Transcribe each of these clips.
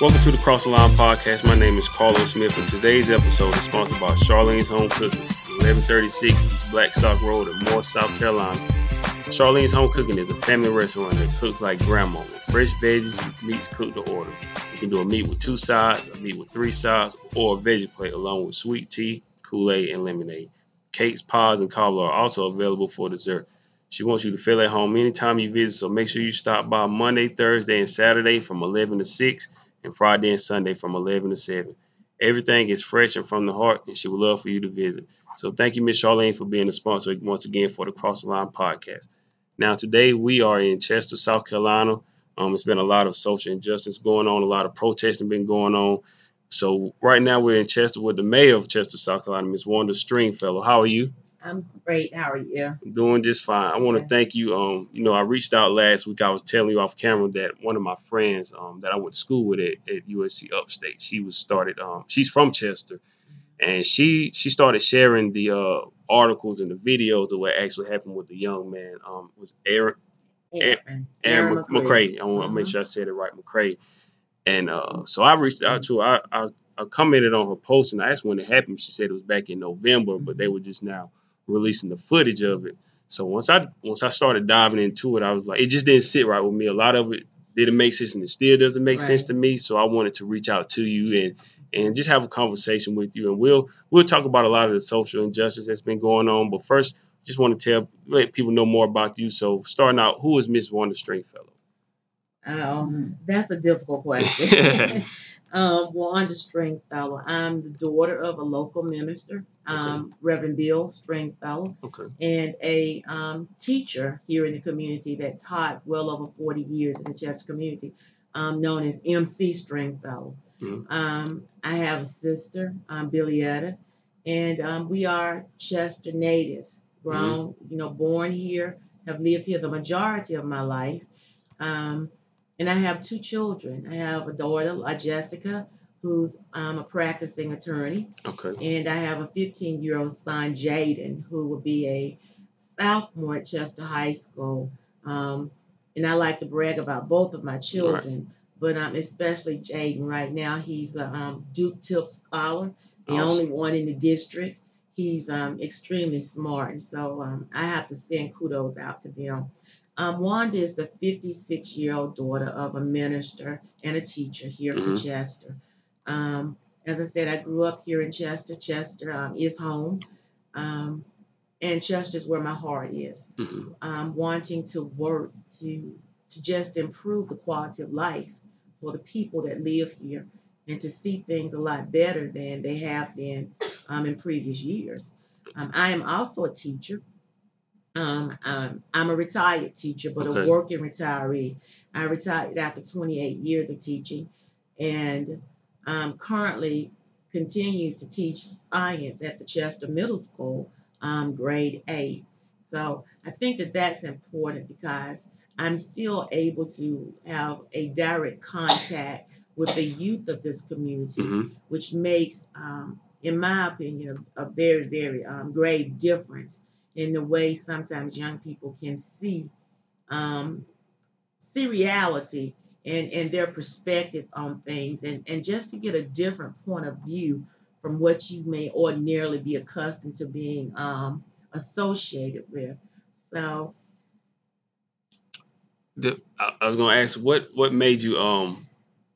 Welcome to the Cross the Line podcast. My name is Carlos Smith, and today's episode is sponsored by Charlene's Home Cooking, 1136 East Blackstock Road in Moore, South Carolina. Charlene's Home Cooking is a family restaurant that cooks like grandma with fresh veggies meats cooked to order. You can do a meat with two sides, a meat with three sides, or a veggie plate along with sweet tea, Kool-Aid, and lemonade. Cakes, pies, and cobbler are also available for dessert. She wants you to feel at home anytime you visit, so make sure you stop by Monday, Thursday, and Saturday from 11 to 6 and Friday and Sunday from 11 to 7. Everything is fresh and from the heart, and she would love for you to visit. So thank you, Miss Charlene, for being a sponsor once again for the Cross the Line podcast. Now, today we are in Chester, South Carolina. Um, it's been a lot of social injustice going on, a lot of protesting been going on. So right now we're in Chester with the mayor of Chester, South Carolina, Miss Wanda Stringfellow. How are you? I'm great. How are you? Doing just fine. I want to Okay. thank you. Um, you know, I reached out last week. I was telling you off camera that one of my friends um, that I went to school with at, at USC Upstate, she was started. Um, she's from Chester, and she she started sharing the uh, articles and the videos of what actually happened with the young man. Um, was Aaron Aaron. Aaron Mc- McCray. I want to make Mhm. sure I said it right, McCray. And uh, so I reached out to her. I, I, I commented on her post and I asked when it happened. She said it was back in November, but they were just now releasing the footage of it. So once I once I started diving into it, I was like, it just didn't sit right with me. A lot of it didn't make sense, and it still doesn't make sense to me. So I wanted to reach out to you and and just have a conversation with you, and we'll we'll talk about a lot of the social injustice that's been going on. But first, just want to tell let people know more about you. So starting out, who is Miss Wanda Stringfellow? Oh, that's a difficult question. um, Wanda Stringfellow. I'm the daughter of a local minister, um, Reverend Bill Stringfellow, Okay. and a um, teacher here in the community that taught well over 40 years in the Chester community, um, known as MC Stringfellow. Mhm. Um, I have a sister, um, Billietta, and um, we are Chester natives, grown, you know, born here, have lived here the majority of my life. Um, and I have two children. I have a daughter, uh, Jessica, who's um, a practicing attorney, Okay. and I have a 15 year old son, Jaden, who will be a sophomore at Chester High School. Um, and I like to brag about both of my children, but um, especially Jaden. Right now, he's a um, Duke TIP Scholar, the Awesome. only one in the district. He's um, extremely smart, and so um, I have to send kudos out to them. Um, Wanda is the 56 year old daughter of a minister and a teacher here from Mhm. Chester. Um, as I said, I grew up here in Chester. Chester um, is home, um, and Chester is where my heart is. Mhm. Um, wanting to work to to just improve the quality of life for the people that live here, and to see things a lot better than they have been um, in previous years. Um, I am also a teacher. Um, um, I'm a retired teacher, but Okay. a working retiree. I retired after 28 years of teaching, and um, currently continues to teach science at the Chester Middle School, um, grade eight. So I think that that's important because I'm still able to have a direct contact with the youth of this community Mhm. which makes, um, in my opinion, a, a very, very um, grave difference in the way sometimes young people can see um, see reality and, and their perspective on things, and, and just to get a different point of view from what you may ordinarily be accustomed to being um, associated with. So, The, I, was gonna ask what what made you um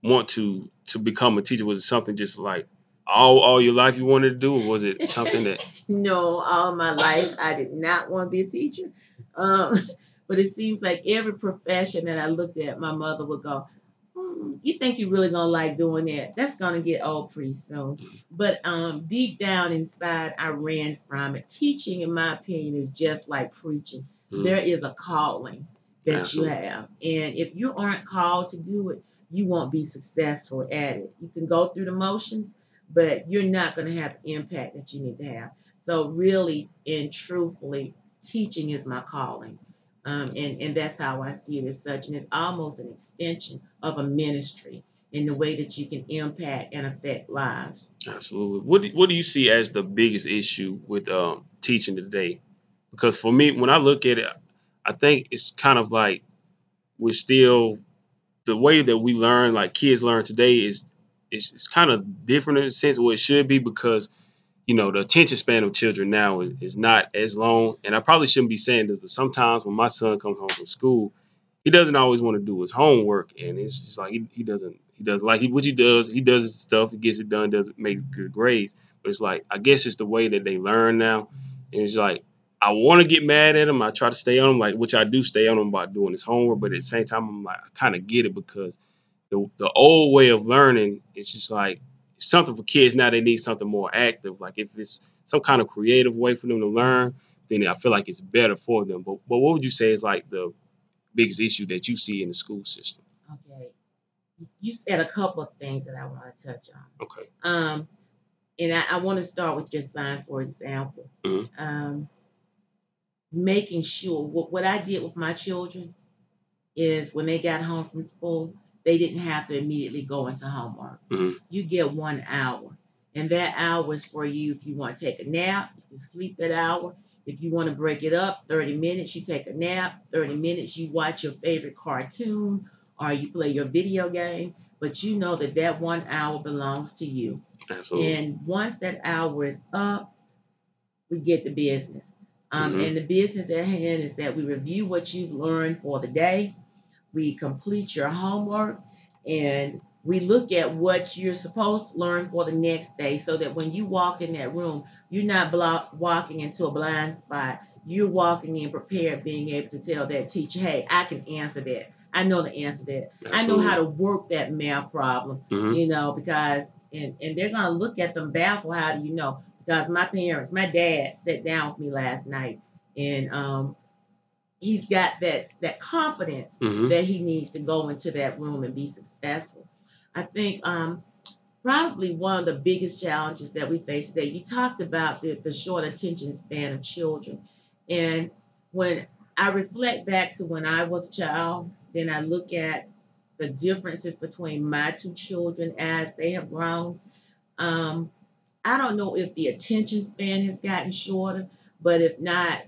want to to become a teacher? Was it something just like all all your life you wanted to do, or was it something that No, all my life I did not want to be a teacher. Um, but it seems like every profession that I looked at, my mother would go, hmm, "You think you're really gonna like doing that? That's gonna get old pretty soon." But um, deep down inside, I ran from it. Teaching, in my opinion, is just like preaching. Mhm. There is a calling that Absolutely. you have, and if you aren't called to do it, you won't be successful at it. You can go through the motions, but you're not going to have the impact that you need to have. So really and truthfully, teaching is my calling. Um, and, and that's how I see it as such. And it's almost an extension of a ministry in the way that you can impact and affect lives. Absolutely. What do, what do you see as the biggest issue with um, teaching today? Because for me, when I look at it, I think it's kind of like we're still the way that we learn, like kids learn today, is it's, it's kind of different in a sense what it should be because you know the attention span of children now is, is not as long. And I probably shouldn't be saying this, but sometimes when my son comes home from school, he doesn't always want to do his homework, and it's just like he, he doesn't he does like he, what he does. He does his stuff, he gets it done, doesn't make good grades. But it's like I guess it's the way that they learn now, and it's like I want to get mad at him. I try to stay on him, like which I do stay on him about doing his homework. But at the same time, I'm like I kind of get it because the the old way of learning is just like something for kids now. They need something more active. Like if it's some kind of creative way for them to learn, then I feel like it's better for them. But but what would you say is like the biggest issue that you see in the school system? Okay. You said a couple of things that I want to touch on. Okay. Um, and I, I want to start with your son, for example. Mhm. Um, making sure what, what I did with my children is when they got home from school, they didn't have to immediately go into homework. Mhm. You get one hour, and that hour is for you if you want to take a nap, you can sleep that hour. If you want to break it up, 30 minutes, you take a nap, 30 minutes, you watch your favorite cartoon or you play your video game, but you know that that one hour belongs to you. Absolutely. And once that hour is up, we get the business. Um, Mhm. And the business at hand is that we review what you've learned for the day, we complete your homework, and we look at what you're supposed to learn for the next day so that when you walk in that room, you're not block, walking into a blind spot. You're walking in prepared, being able to tell that teacher, hey, I can answer that. I know the answer to that. I know how to work that math problem hmm you know, because and and they're gonna look at them baffled. How do you know? Because my parents, my dad sat down with me last night, and um, he's got that that confidence hmm that he needs to go into that room and be successful. I think um, probably one of the biggest challenges that we face today. You talked about the the short attention span of children, and when I reflect back to when I was a child, then I look at the differences between my two children as they have grown. Um, I don't know if the attention span has gotten shorter, but if not,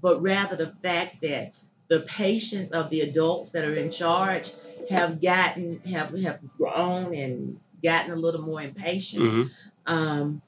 but rather the fact that the patience of the adults that are in charge have gotten have have grown and gotten a little more impatient. hmm Um,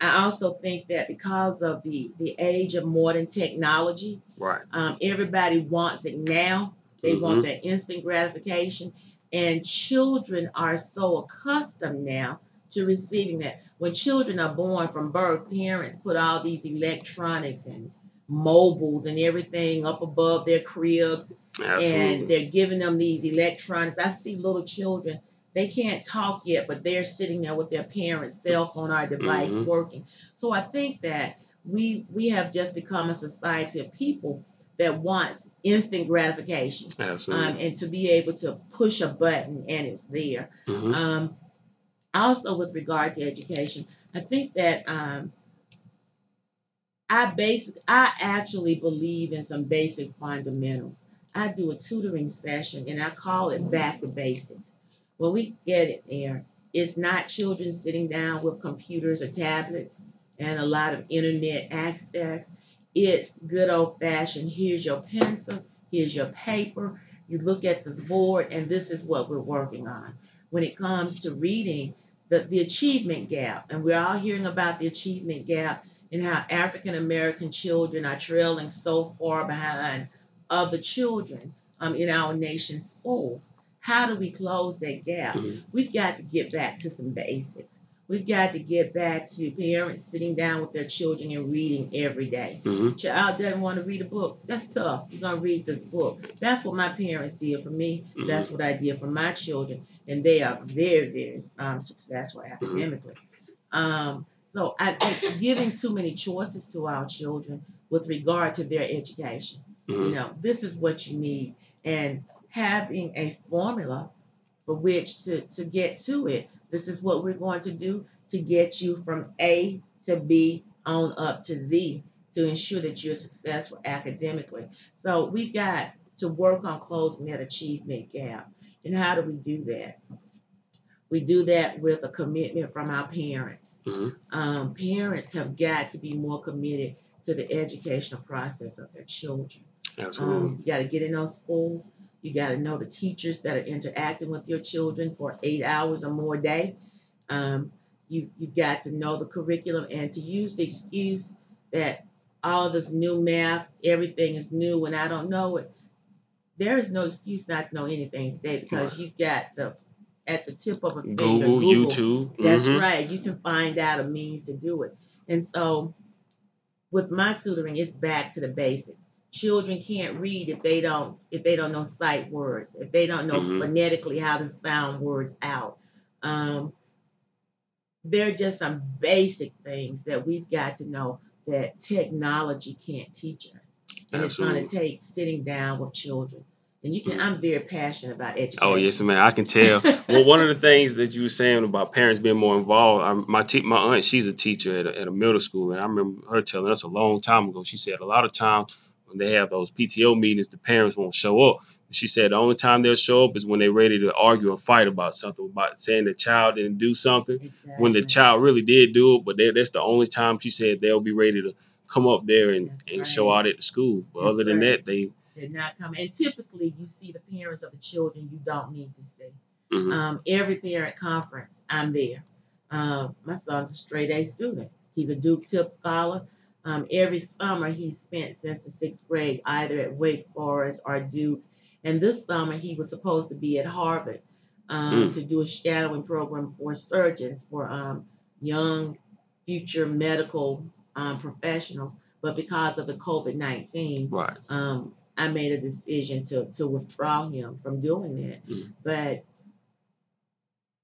I also think that because of the the age of modern technology, Right. um, everybody wants it now. They want that instant gratification. And children are so accustomed now to receiving that. When children are born from birth, parents put all these electronics and mobiles and everything up above their cribs, and they're giving them these electronics. I see little children, they can't talk yet, but they're sitting there with their parents' cell phone or device Mhm. working. So I think that we we have just become a society of people that wants instant gratification Absolutely. um, and to be able to push a button and it's there. hmm Um, also, with regard to education, I think that um, I basic I actually believe in some basic fundamentals. I do a tutoring session and I call it back to basics. When we get it there, it's not children sitting down with computers or tablets and a lot of internet access. It's good old fashioned. Here's your pencil. Here's your paper. You look at this board, and this is what we're working on. When it comes to reading, the, the achievement gap, and we're all hearing about the achievement gap and how African American children are trailing so far behind other children um, in our nation's schools. How do we close that gap? Mhm. We've got to get back to some basics. We've got to get back to parents sitting down with their children and reading every day. hmm Child doesn't want to read a book. That's tough. You're gonna read this book. That's what my parents did for me. Mhm. That's what I did for my children, and they are very, very um, successful academically. Um, so I think giving too many choices to our children with regard to their education. You hmm know, this is what you need, and having a formula for which to to get to it. This is what we're going to do to get you from A to B on up to Z to ensure that you're successful academically. So we've got to work on closing that achievement gap. And how do we do that? We do that with a commitment from our parents. hmm Um, parents have got to be more committed to the educational process of their children. Absolutely. Um, you got to get in those schools, You got to know the teachers that are interacting with your children for eight hours or more a day. Um, you, you've got to know the curriculum and to use the excuse that all this new math, everything is new and I don't know it. There is no excuse not to know anything today because you've got the at the tip of a finger. Google, YouTube. That's mhm. right. You can find out a means to do it. And so with my tutoring, it's back to the basics. Children can't read if they don't if they don't know sight words, if they don't know Mhm. phonetically how to sound words out. Um, there are just some basic things that we've got to know that technology can't teach us. And it's going to take sitting down with children. And you can, I'm very passionate about education. Oh yes, man. I can tell. well, one of the things that you were saying about parents being more involved, I, my te- my aunt, she's a teacher at a, at a middle school, and I remember her telling us a long time ago. She said a lot of times when they have those PTO meetings, the parents won't show up. She said the only time they'll show up is when they're ready to argue or fight about something, about saying the child didn't do something. When the child really did do it, but they, that's the only time she said they'll be ready to come up there and, That's and show out at the school. But That's other than right. that, they did not come. And typically, you see the parents of the children you don't need to see. mhm. Um, every parent conference, I'm there. Um, my son's a straight A student. He's a Duke TIP scholar. Um, every summer he's spent since the sixth grade either at Wake Forest or Duke. And this summer he was supposed to be at Harvard um, Mm. to do a shadowing program for surgeons, for um, young future medical um, professionals. But because of the COVID 19, right. I made a decision to to withdraw him from doing that. Mm. But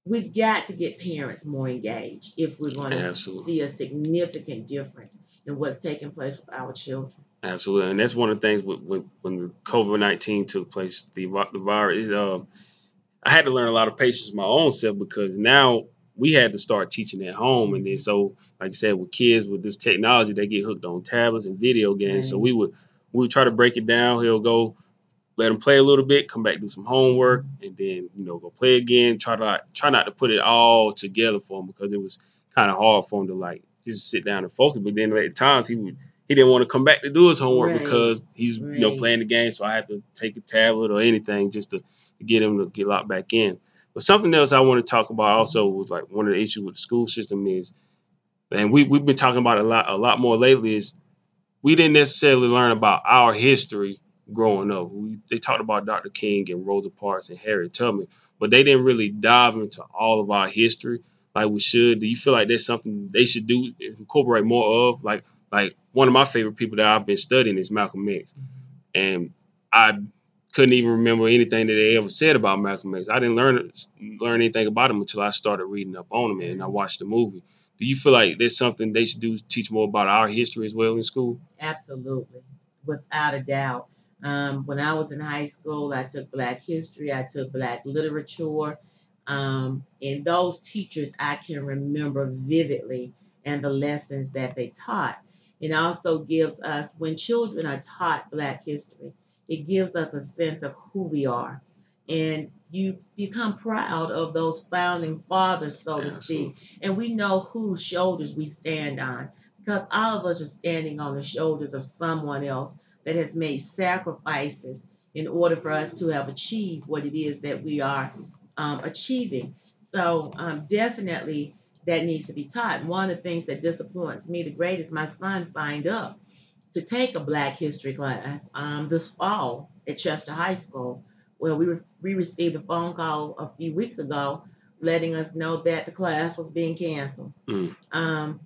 we've got to get parents more engaged if we're going to see a significant difference in what's taking place with our children. Absolutely, and that's one of the things with, when when COVID nineteen took place, the the virus. Uh, I had to learn a lot of patience my own self because now we had to start teaching at home, and then so like I said, with kids with this technology, they get hooked on tablets and video games. So we would we would try to break it down. He'll go let him play a little bit, come back do some homework, and then you know go play again. Try to like, try not to put it all together for him because it was kind of hard for him to like just sit down and focus. But then at times he would he didn't want to come back to do his homework Right. because he's you know playing the game. So I had to take a tablet or anything just to get him to get locked back in. But something else I want to talk about also was like one of the issues with the school system is, and we we've been talking about it a lot a lot more lately is we didn't necessarily learn about our history growing up. We, they talked about Dr. King and Rosa Parks and Harriet Tubman, but they didn't really dive into all of our history like we should. Do you feel like that's something they should do incorporate more of? Like like one of my favorite people that I've been studying is Malcolm X, and I couldn't even remember anything that they ever said about Malcolm X. I didn't learn learn anything about him until I started reading up on him and I watched the movie. Do you feel like there's something they should do teach more about our history as well in school? Absolutely, without a doubt. Um, when I was in high school, I took Black history, I took Black literature, um, and those teachers I can remember vividly and the lessons that they taught. It also gives us, when children are taught Black history, it gives us a sense of who we are. And you become proud of those founding fathers, so to speak. And we know whose shoulders we stand on because all of us are standing on the shoulders of someone else that has made sacrifices in order for us to have achieved what it is that we are um, achieving. So, um, definitely that needs to be taught. One of the things that disappoints me the greatest, my son signed up to take a Black History class um, this fall at Chester High School. Well, we, re- we received a phone call a few weeks ago letting us know that the class was being canceled. Mm. Um,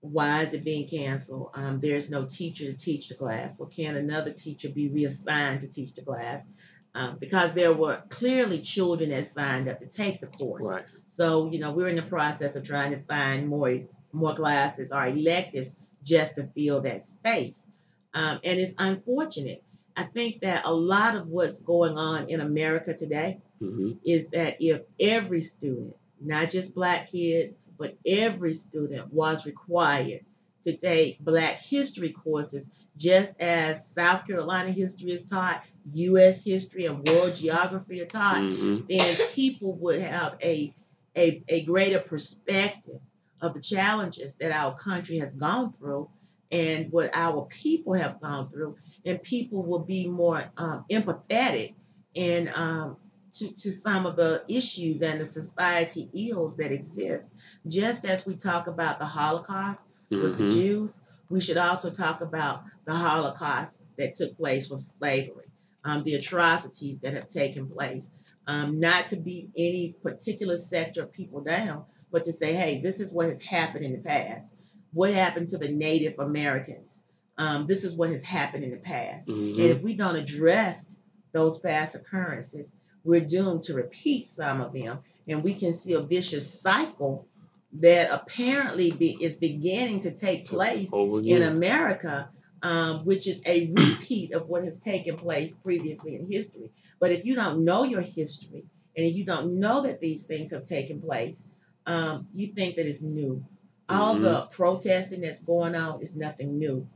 why is it being canceled? Um, there's no teacher to teach the class. Well, can another teacher be reassigned to teach the class? Um, because there were clearly children that signed up to take the course. Right. So, you know, we're in the process of trying to find more more classes or electives just to fill that space. Um, and it's unfortunate. I think that a lot of what's going on in America today hmm is that if every student, not just black kids, but every student was required to take black history courses, just as South Carolina history is taught, U.S. history and world geography are taught, hmm then people would have a, a, a greater perspective of the challenges that our country has gone through and what our people have gone through. And people will be more um, empathetic and um, to, to some of the issues and the society ills that exist. Just as we talk about the Holocaust with the Mhm. Jews, we should also talk about the Holocaust that took place with slavery, um, the atrocities that have taken place. Um, not to beat any particular sector of people down, but to say, hey, this is what has happened in the past. What happened to the Native Americans? Um, this is what has happened in the past. And Mhm. if we don't address those past occurrences, we're doomed to repeat some of them. And we can see a vicious cycle that apparently be, is beginning to take place in. America, um, which is a repeat of what has taken place previously in history. But if you don't know your history and if you don't know that these things have taken place, um, you think that it's new. All Mhm. the protesting that's going on is nothing new.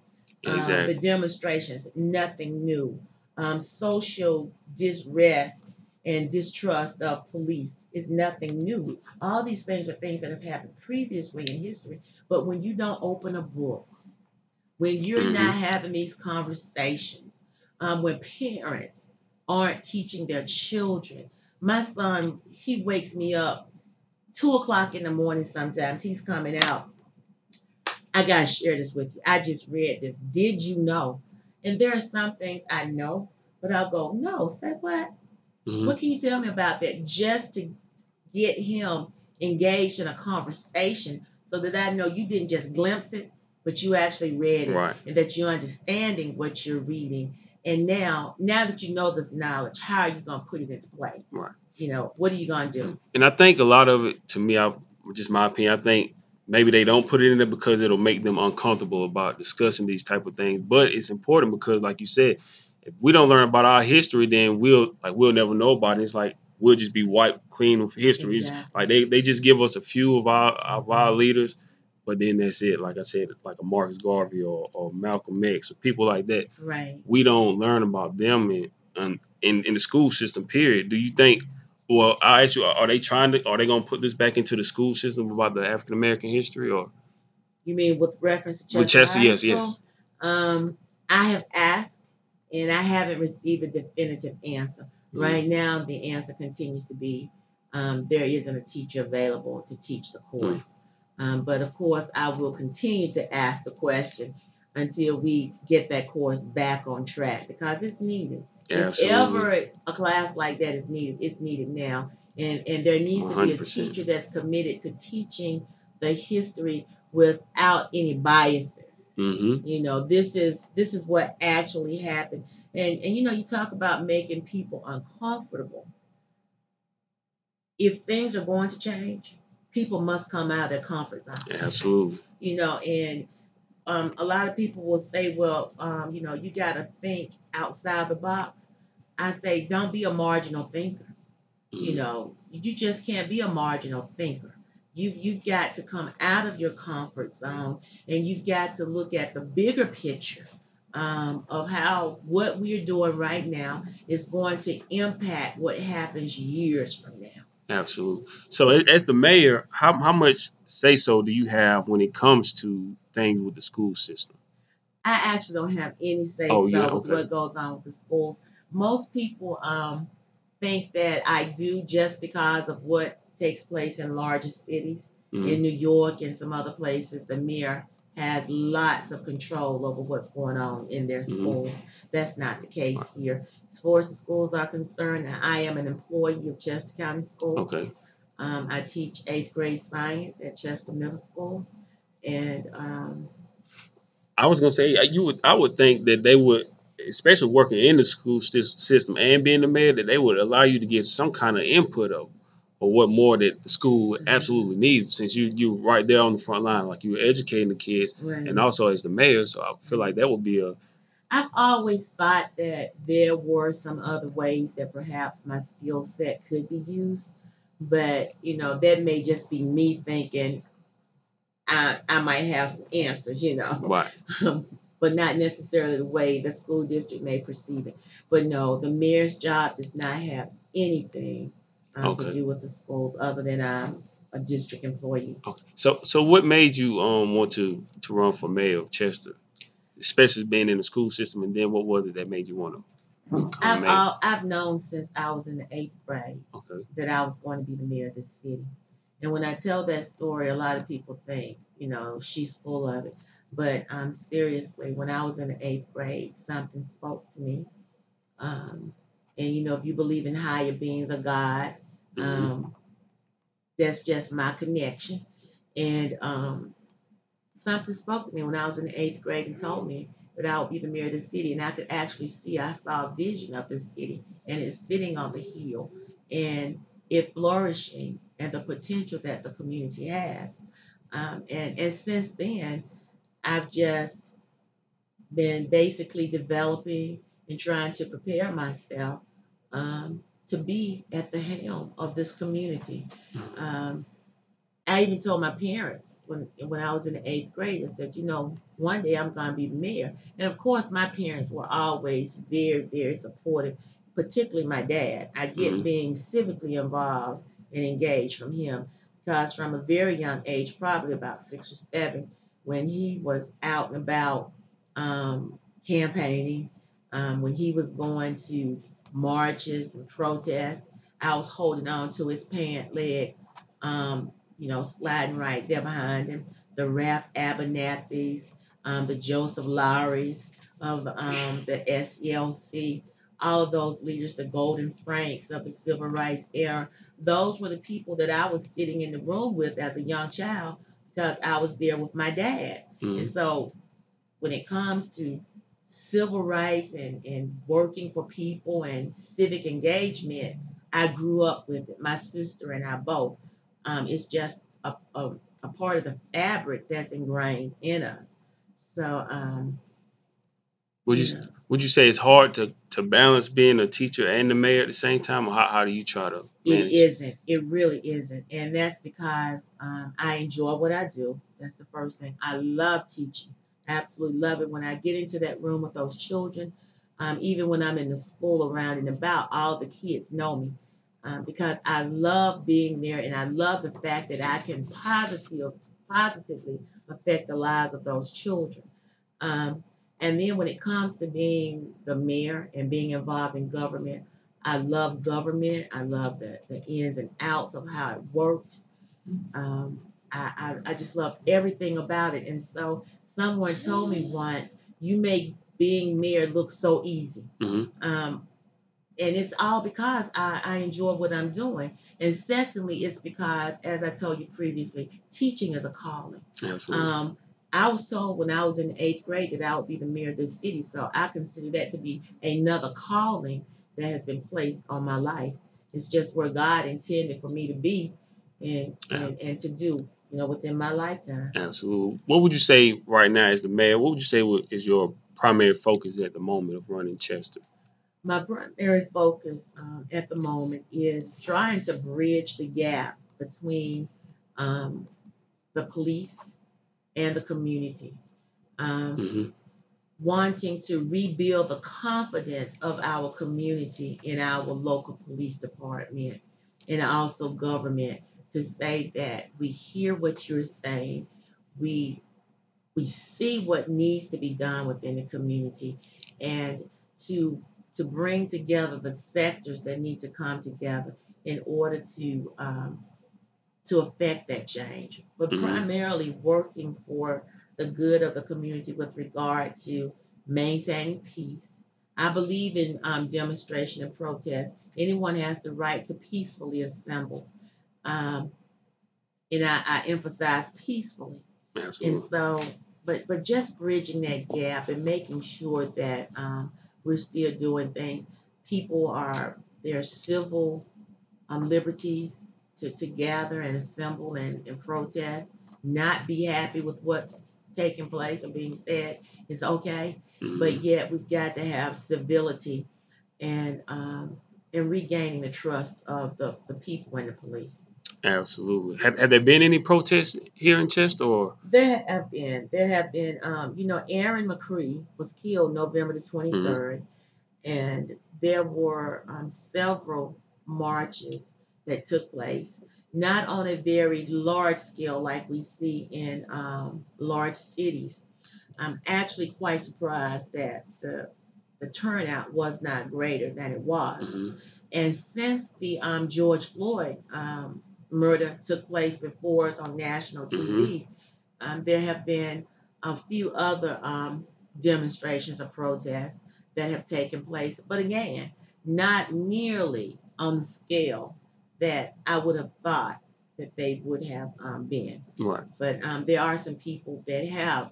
Um, the demonstrations, nothing new. Um, social disrest and distrust of police is nothing new. All these things are things that have happened previously in history. But when you don't open a book, when you're Mhm. not having these conversations, um, when parents aren't teaching their children, my son, he wakes me up two o'clock in the morning sometimes. He's coming out. I gotta share this with you. I just read this. Did you know? And there are some things I know, but I'll go, no, say what? Mhm. What can you tell me about that? Just to get him engaged in a conversation so that I know you didn't just glimpse it, but you actually read it Right. and that you're understanding what you're reading. And now, now that you know this knowledge, how are you gonna put it into play? Right. You know, what are you gonna do? And I think a lot of it, to me, I just my opinion. I think maybe they don't put it in there because it'll make them uncomfortable about discussing these type of things. But it's important because, like you said, if we don't learn about our history, then we'll like we'll never know about it. It's like we'll just be wiped clean of histories Exactly. like they, they just give us a few of our of our leaders, but then that's it. Like I said, like a Marcus Garvey or, or Malcolm X or people like that. Right. we don't learn about them in, in, in the school system. Period. Do you think? Well, I ask you: Are they trying to? Are they going to put this back into the school system about the African American history? Or You mean with reference to Chester? With Chester, yes, yes. Um, I have asked, and I haven't received a definitive answer. Mhm. Right now, the answer continues to be um, there isn't a teacher available to teach the course. Um, but of course, I will continue to ask the question until we get that course back on track because it's needed. If absolutely, ever a class like that is needed, it's needed now. And and there needs to be a teacher that's committed to teaching the history without any biases. hmm You know, this is this is what actually happened. And and you know, you talk about making people uncomfortable. If things are going to change, people must come out of their comfort zone absolutely. you know, and um, a lot of people will say, well, um, you know, you got to think outside the box. I say, don't be a marginal thinker. You Mhm. know, you just can't be a marginal thinker. You've, you've got to come out of your comfort zone and you've got to look at the bigger picture um, of how what we're doing right now is going to impact what happens years from now. Absolutely. So, as the mayor, how how much say so do you have when it comes to things with the school system? I actually don't have any say Oh, so yeah, with okay. what goes on with the schools. Most people um, think that I do just because of what takes place in larger cities. Mhm. In New York and some other places, the mayor has lots of control over what's going on in their Mhm. schools. That's not the case here. As far as the schools are concerned, I am an employee of Chester County Schools. Okay. Um, I teach eighth grade science at Chester Middle School. And um, I was gonna say you would. I would think that they would, especially working in the school system and being the mayor, that they would allow you to get some kind of input of, or what more that the school absolutely needs. Since you you right there on the front line, like you're educating the kids, right. and also as the mayor, so I feel like that would be a I've always thought that there were some other ways that perhaps my skill set could be used, but you know that may just be me thinking I I might have some answers, you know, right. but not necessarily the way the school district may perceive it. But no, the mayor's job does not have anything um, to do with the schools other than I'm a district employee. Okay. So so what made you um want to to run for mayor of Chester, especially being in the school system, and then what was it that made you want to? I've, I've known since I was in the eighth grade Okay. that I was going to be the mayor of this city. And when I tell that story, a lot of people think, you know, she's full of it. But um, seriously, when I was in the eighth grade, something spoke to me. Um, and you know, if you believe in higher beings or God, Mhm. um, that's just my connection. And um, something spoke to me when I was in the eighth grade and told me that I would be the mayor of the city. And I could actually see, I saw a vision of the city and it's sitting on the hill and it flourishing and the potential that the community has. Um, and, and since then, I've just been basically developing and trying to prepare myself um, to be at the helm of this community. Um, I even told my parents when when I was in the eighth grade, I said, you know, one day I'm going to be the mayor. And of course, my parents were always very, very supportive, particularly my dad. I get Mhm. being civically involved and engaged from him because from a very young age, probably about six or seven, when he was out and about um, campaigning, um, when he was going to marches and protests, I was holding on to his pant leg, um, you know, sliding right there behind him. The Ralph Abernathy's, um, the Joseph Lowery's of um, the SCLC, all of those leaders, the Golden Frinks of the Civil Rights era. Those were the people that I was sitting in the room with as a young child because I was there with my dad. Mhm. And so when it comes to civil rights and, and working for people and civic engagement, I grew up with it. My sister and I both. Um, it's just a, a, a part of the fabric that's ingrained in us. So, um, Would you. Would you say it's hard to, to balance being a teacher and the mayor at the same time, or how, how do you try to It manage? isn't. It really isn't. And that's because um, I enjoy what I do. That's the first thing. I love teaching. Absolutely love it. When I get into that room with those children, um, even when I'm in the school around and about, all the kids know me um, because I love being there and I love the fact that I can positive, positively affect the lives of those children. Um, and then when it comes to being the mayor and being involved in government, I love government. I love the, the ins and outs of how it works. Um, I, I, I just love everything about it. And so someone told me once, you make being mayor look so easy. hmm Um, and it's all because I, I enjoy what I'm doing. And secondly, it's because, as I told you previously, teaching is a calling. Absolutely. Um, I was told when I was in eighth grade that I would be the mayor of this city, so I consider that to be another calling that has been placed on my life. It's just where God intended for me to be and and, and to do, you know, within my lifetime. Absolutely. What would you say right now as the mayor? What would you say is your primary focus at the moment of running Chester? My primary focus um, at the moment is trying to bridge the gap between um, the police and the community. Um, hmm wanting to rebuild the confidence of our community in our local police department and also government to say that we hear what you're saying, we we see what needs to be done within the community, and to to bring together the sectors that need to come together in order to um, to affect that change, but Mhm. primarily working for the good of the community with regard to maintaining peace. I believe in um, demonstration and protest. Anyone has the right to peacefully assemble. Um, and I, I emphasize peacefully. And so, but but just bridging that gap and making sure that um, we're still doing things. People are their civil um, liberties to, to gather and assemble and, and protest, not be happy with what's taking place or being said is okay. Mhm. But yet we've got to have civility and um, and regaining the trust of the, the people and the police. Absolutely. Have, have there been any protests here in Chester? Or There have been, there have been, um, you know, Aaron McCree was killed November the 23rd, and there were um, several marches that took place, not on a very large scale like we see in um, large cities. I'm actually quite surprised that the the turnout was not greater than it was. hmm And since the um, George Floyd um, murder took place before us on national TV, um, there have been a few other um, demonstrations or protests that have taken place. But again, not nearly on the scale that I would have thought that they would have um, been. Right. But um, there are some people that have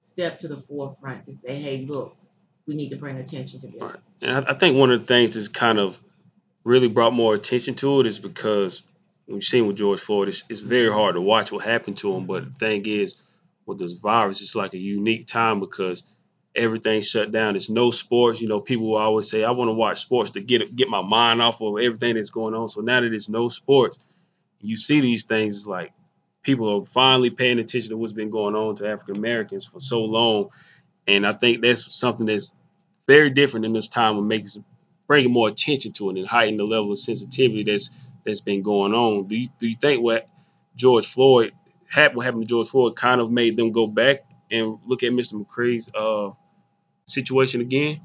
stepped to the forefront to say, hey, look, we need to bring attention to this. Right. And I, I think one of the things that's kind of really brought more attention to it is because we've seen with George Floyd, it's, it's very hard to watch what happened to him. But the thing is, with this virus, it's like a unique time because everything's shut down. There's no sports. You know, people always say, I want to watch sports to get get my mind off of everything that's going on. So now that there's no sports, you see these things, it's like people are finally paying attention to what's been going on to African Americans for so long. And I think that's something that's very different in this time and makes bringing more attention to it and heighten the level of sensitivity that's that's been going on. Do you do you think what George Floyd what happened to George Floyd kind of made them go back and look at Mr. McCree's uh situation again?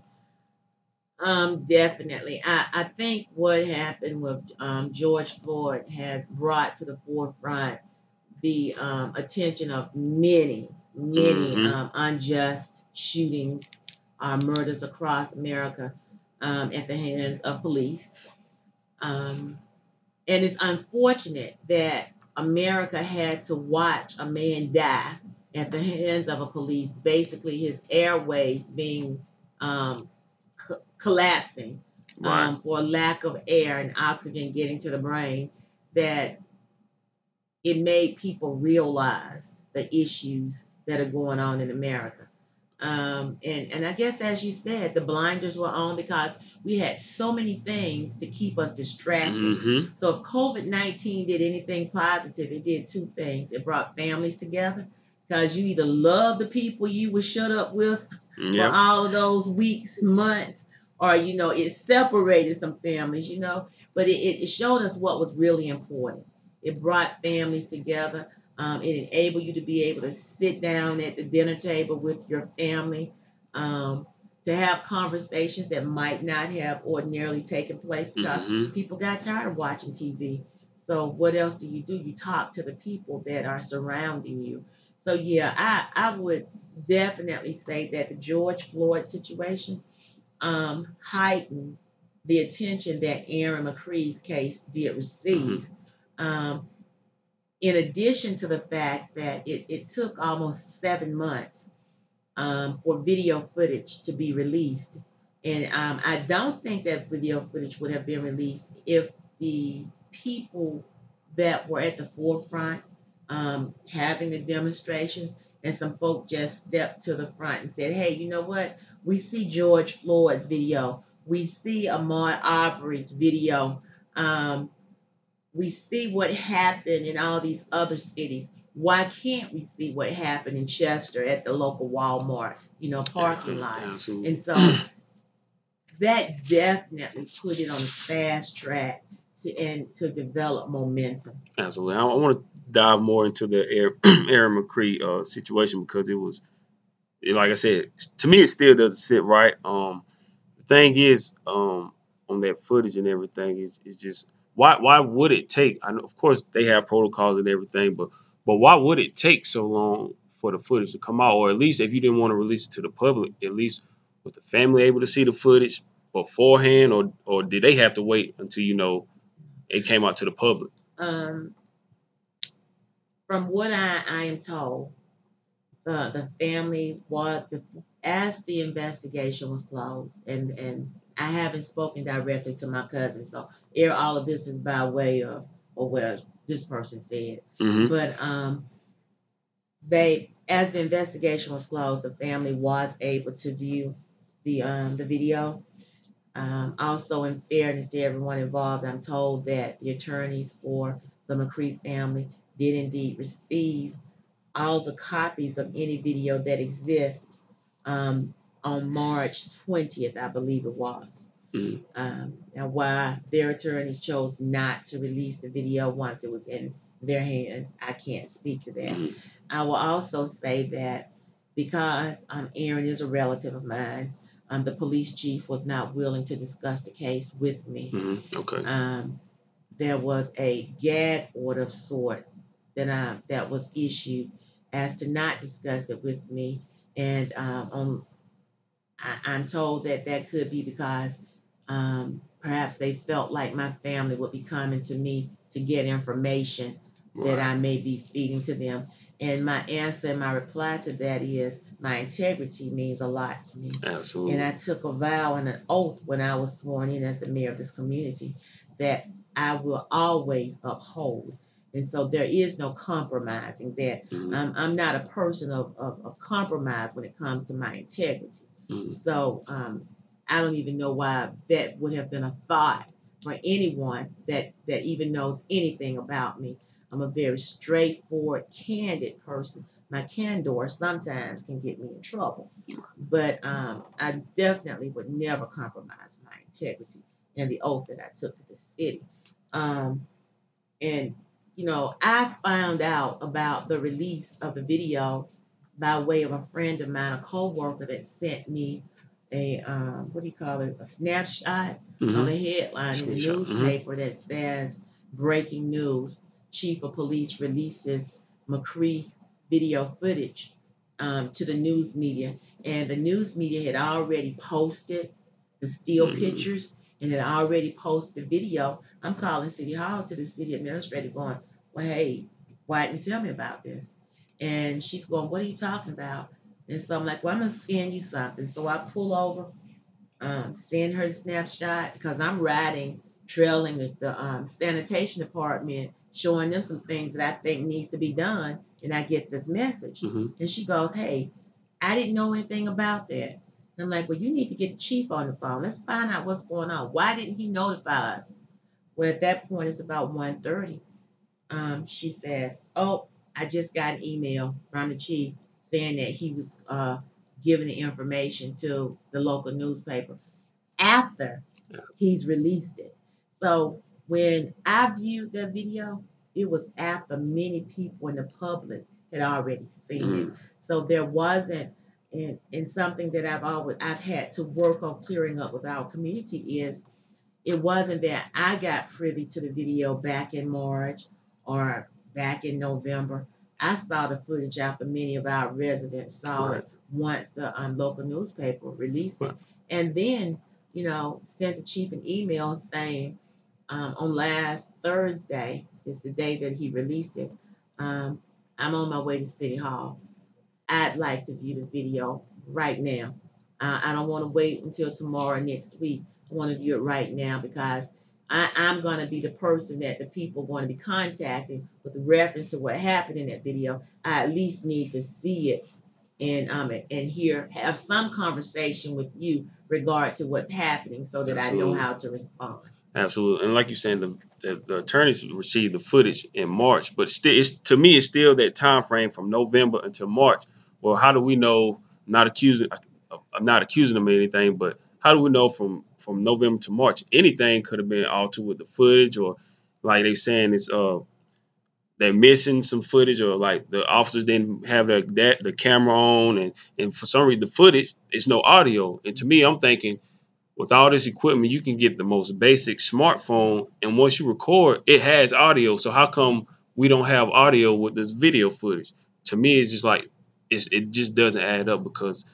Um, definitely. I, I think what happened with um, George Floyd has brought to the forefront the um, attention of many, many Mhm. um, unjust shootings, uh, murders across America um, at the hands of police. Um, and it's unfortunate that America had to watch a man die at the hands of a police, basically his airways being um, co- collapsing Right. um, for lack of air and oxygen getting to the brain, that it made people realize the issues that are going on in America. Um, and, and I guess, as you said, the blinders were on because we had so many things to keep us distracted. Mm-hmm. So if COVID 19 did anything positive, it did two things. It brought families together because you either love the people you were shut up with for all of those weeks, months, or you know, it separated some families, you know, but it, it showed us what was really important. It brought families together. Um, it enabled you to be able to sit down at the dinner table with your family, um, to have conversations that might not have ordinarily taken place because Mhm. people got tired of watching TV. So what else do you do? You talk to the people that are surrounding you. So yeah, I I would definitely say that the George Floyd situation um, heightened the attention that Aaron McCree's case did receive. Um, in addition to the fact that it, it took almost seven months um, for video footage to be released. And um, I don't think that video footage would have been released if the people that were at the forefront um, having the demonstrations and some folk just stepped to the front and said, hey, you know what? We see George Floyd's video. We see Ahmaud Arbery's video. Um, we see what happened in all these other cities. Why can't we see what happened in Chester at the local Walmart, you know, parking lot? And so that definitely put it on a fast track to and to develop momentum. Absolutely. I, I want to dive more into the Aaron, McCree uh, situation because it was, it- like I said, to me it still doesn't sit right. Um, the thing is, um, on that footage and everything is, is just why why would it take? I know, of course, they have protocols and everything, but but why would it take so long for the footage to come out, or at least if you didn't want to release it to the public, at least was the family able to see the footage beforehand, or or did they have to wait until you know it came out to the public? Um, from what I, I am told, the the family was as the investigation was closed, and and I haven't spoken directly to my cousin, so here all of this is by way of or what this person said. Mm-hmm. But um, they, as the investigation was closed, the family was able to view the um, the video. Um, also, in fairness to everyone involved, I'm told that the attorneys for the McCree family did indeed receive all the copies of any video that exists um, on March 20th, I believe it was. Mhm. Um, and why their attorneys chose not to release the video once it was in their hands, I can't speak to that. Mhm. I will also say that because um, Aaron is a relative of mine, um, the police chief was not willing to discuss the case with me. hmm Okay. Um, there was a gag order of sort that I, that was issued as to not discuss it with me, and um, on, I, I'm told that that could be because um, perhaps they felt like my family would be coming to me to get information that I may be feeding to them. And my answer and my reply to that is my integrity means a lot to me. Absolutely. And I took a vow and an oath when I was sworn in as the mayor of this community that I will always uphold. And so there is no compromising that. Mhm. I'm, I'm not a person of, of, of compromise when it comes to my integrity. Mhm. So um, I don't even know why that would have been a thought for anyone that, that even knows anything about me. I'm a very straightforward, candid person. My candor sometimes can get me in trouble, but um, I definitely would never compromise my integrity and the oath that I took to the city. Um, and you know, I found out about the release of the video by way of a friend of mine, a co-worker that sent me a um, what do you call it, a snapshot Mhm. of a headline in the mhm. newspaper that says breaking news chief of police releases mccree video footage um, to the news media. And the news media had already posted the still Mhm. pictures and had already posted the video. I'm calling city hall to the city administrator going well hey why didn't you tell me about this. And she's going what are you talking about? And so i'm like well i'm going to send you something. So i pull over um, send her the snapshot because I'm riding, trailing the, the um, sanitation department, showing them some things that I think needs to be done, and I get this message. Mhm. And she goes, "Hey, I didn't know anything about that." And I'm like, "Well, you need to get the chief on the phone. Let's find out what's going on. Why didn't he notify us?" Well, at that point, it's about 1.30. Um, she says, "Oh, I just got an email from the chief saying that he was uh, giving the information to the local newspaper after he's released it. So when I viewed that video, it was after many people in the public had already seen it. Mhm. So there wasn't and, and something that I've always I've had to work on clearing up with our community is it wasn't that I got privy to the video back in March or back in November. I saw the footage after many of our residents saw Right. it once the um, local newspaper released it. And then, you know, sent the chief an email saying um, on last Thursday is the day that he released it. Um, I'm on my way to City Hall. I'd like to view the video right now. Uh, I don't want to wait until tomorrow next week. I want to view it right now because I, I'm going to be the person that the people are going to be contacting with reference to what happened in that video. I at least need to see it and um and hear have some conversation with you regard to what's happening so that I know how to respond. Absolutely, and like you're saying, the, the the attorneys received the footage in March, but still, it's to me, it's still that time frame from November until March. Well, how do we know? Not accusing, I'm not accusing them of anything, but how do we know from from November to March? Anything could have been altered with the footage, or like they're saying, it's uh they're missing some footage, or like the officers didn't have the that the camera on, and and for some reason the footage is no audio. And to me, I'm thinking with all this equipment, you can get the most basic smartphone, and once you record, it has audio. So how come we don't have audio with this video footage? To me, it's just like it's, it just doesn't add up because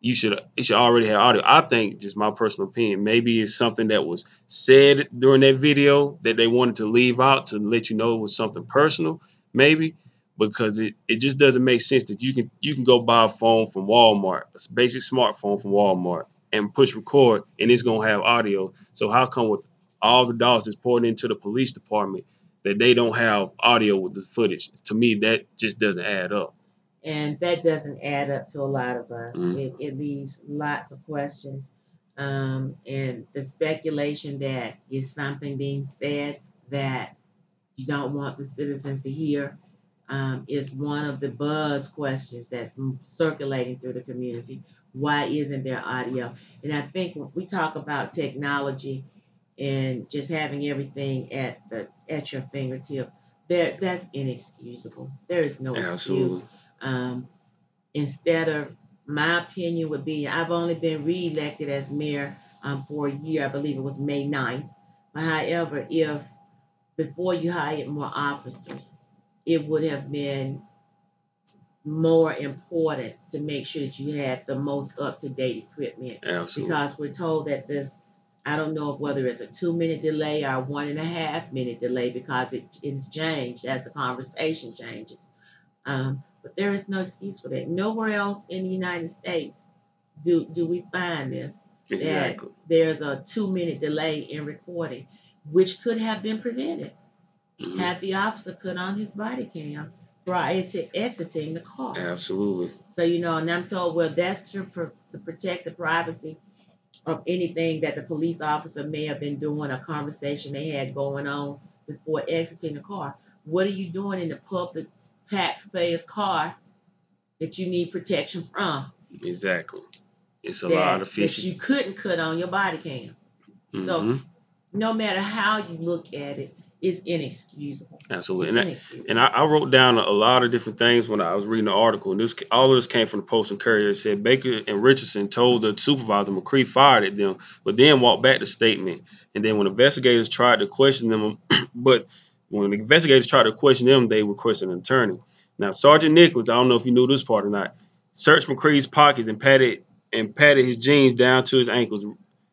you should it should already have audio. I think, just my personal opinion, maybe it's something that was said during that video that they wanted to leave out to let you know it was something personal, maybe because it, it just doesn't make sense that you can you can go buy a phone from Walmart, a basic smartphone from Walmart, and push record, and it's gonna have audio. So how come with all the dollars that's poured into the police department that they don't have audio with the footage? To me, that just doesn't add up. and that doesn't add up to a lot of us. Mhm. It, it leaves lots of questions, um, and the speculation that is something being said that you don't want the citizens to hear um, is one of the buzz questions that's circulating through the community. Why isn't there audio? And I think when we talk about technology and just having everything at the at your fingertip, there that's inexcusable. There is no excuse Absolutely. um, instead of my opinion would be I've only been reelected as mayor um, for a year. I believe it was May 9th. But however, if before you hired more officers, it would have been more important to make sure that you had the most up to date equipment Absolutely. because we're told that this I don't know if whether it's a two minute delay or a one and a half minute delay because it it's changed as the conversation changes. Um, but there is no excuse for that. Nowhere else in the United States do do we find this exactly. there's a two minute delay in recording, which could have been prevented Mhm. had the officer put on his body cam prior to exiting the car. Absolutely. So you know, and I'm told, well, that's to pr- to protect the privacy of anything that the police officer may have been doing, a conversation they had going on before exiting the car. What are you doing in the public taxpayer's car that you need protection from? Exactly. It's a that, lot of that you couldn't cut on your body cam. so- Mhm. No matter how you look at it, it's inexcusable. Absolutely. It's And, inexcusable. and I, I wrote down a, lot of different things when I was reading the article. And this all of this came from the Post and Courier. It said Baker and Richardson told the supervisor McCree fired at them, but then walked back the statement. And then when investigators tried to question them, but when the investigators tried to question them, they requested an attorney. Now Sergeant Nichols, I don't know if you knew this part or not, searched McCree's pockets and patted and patted his jeans down to his ankles.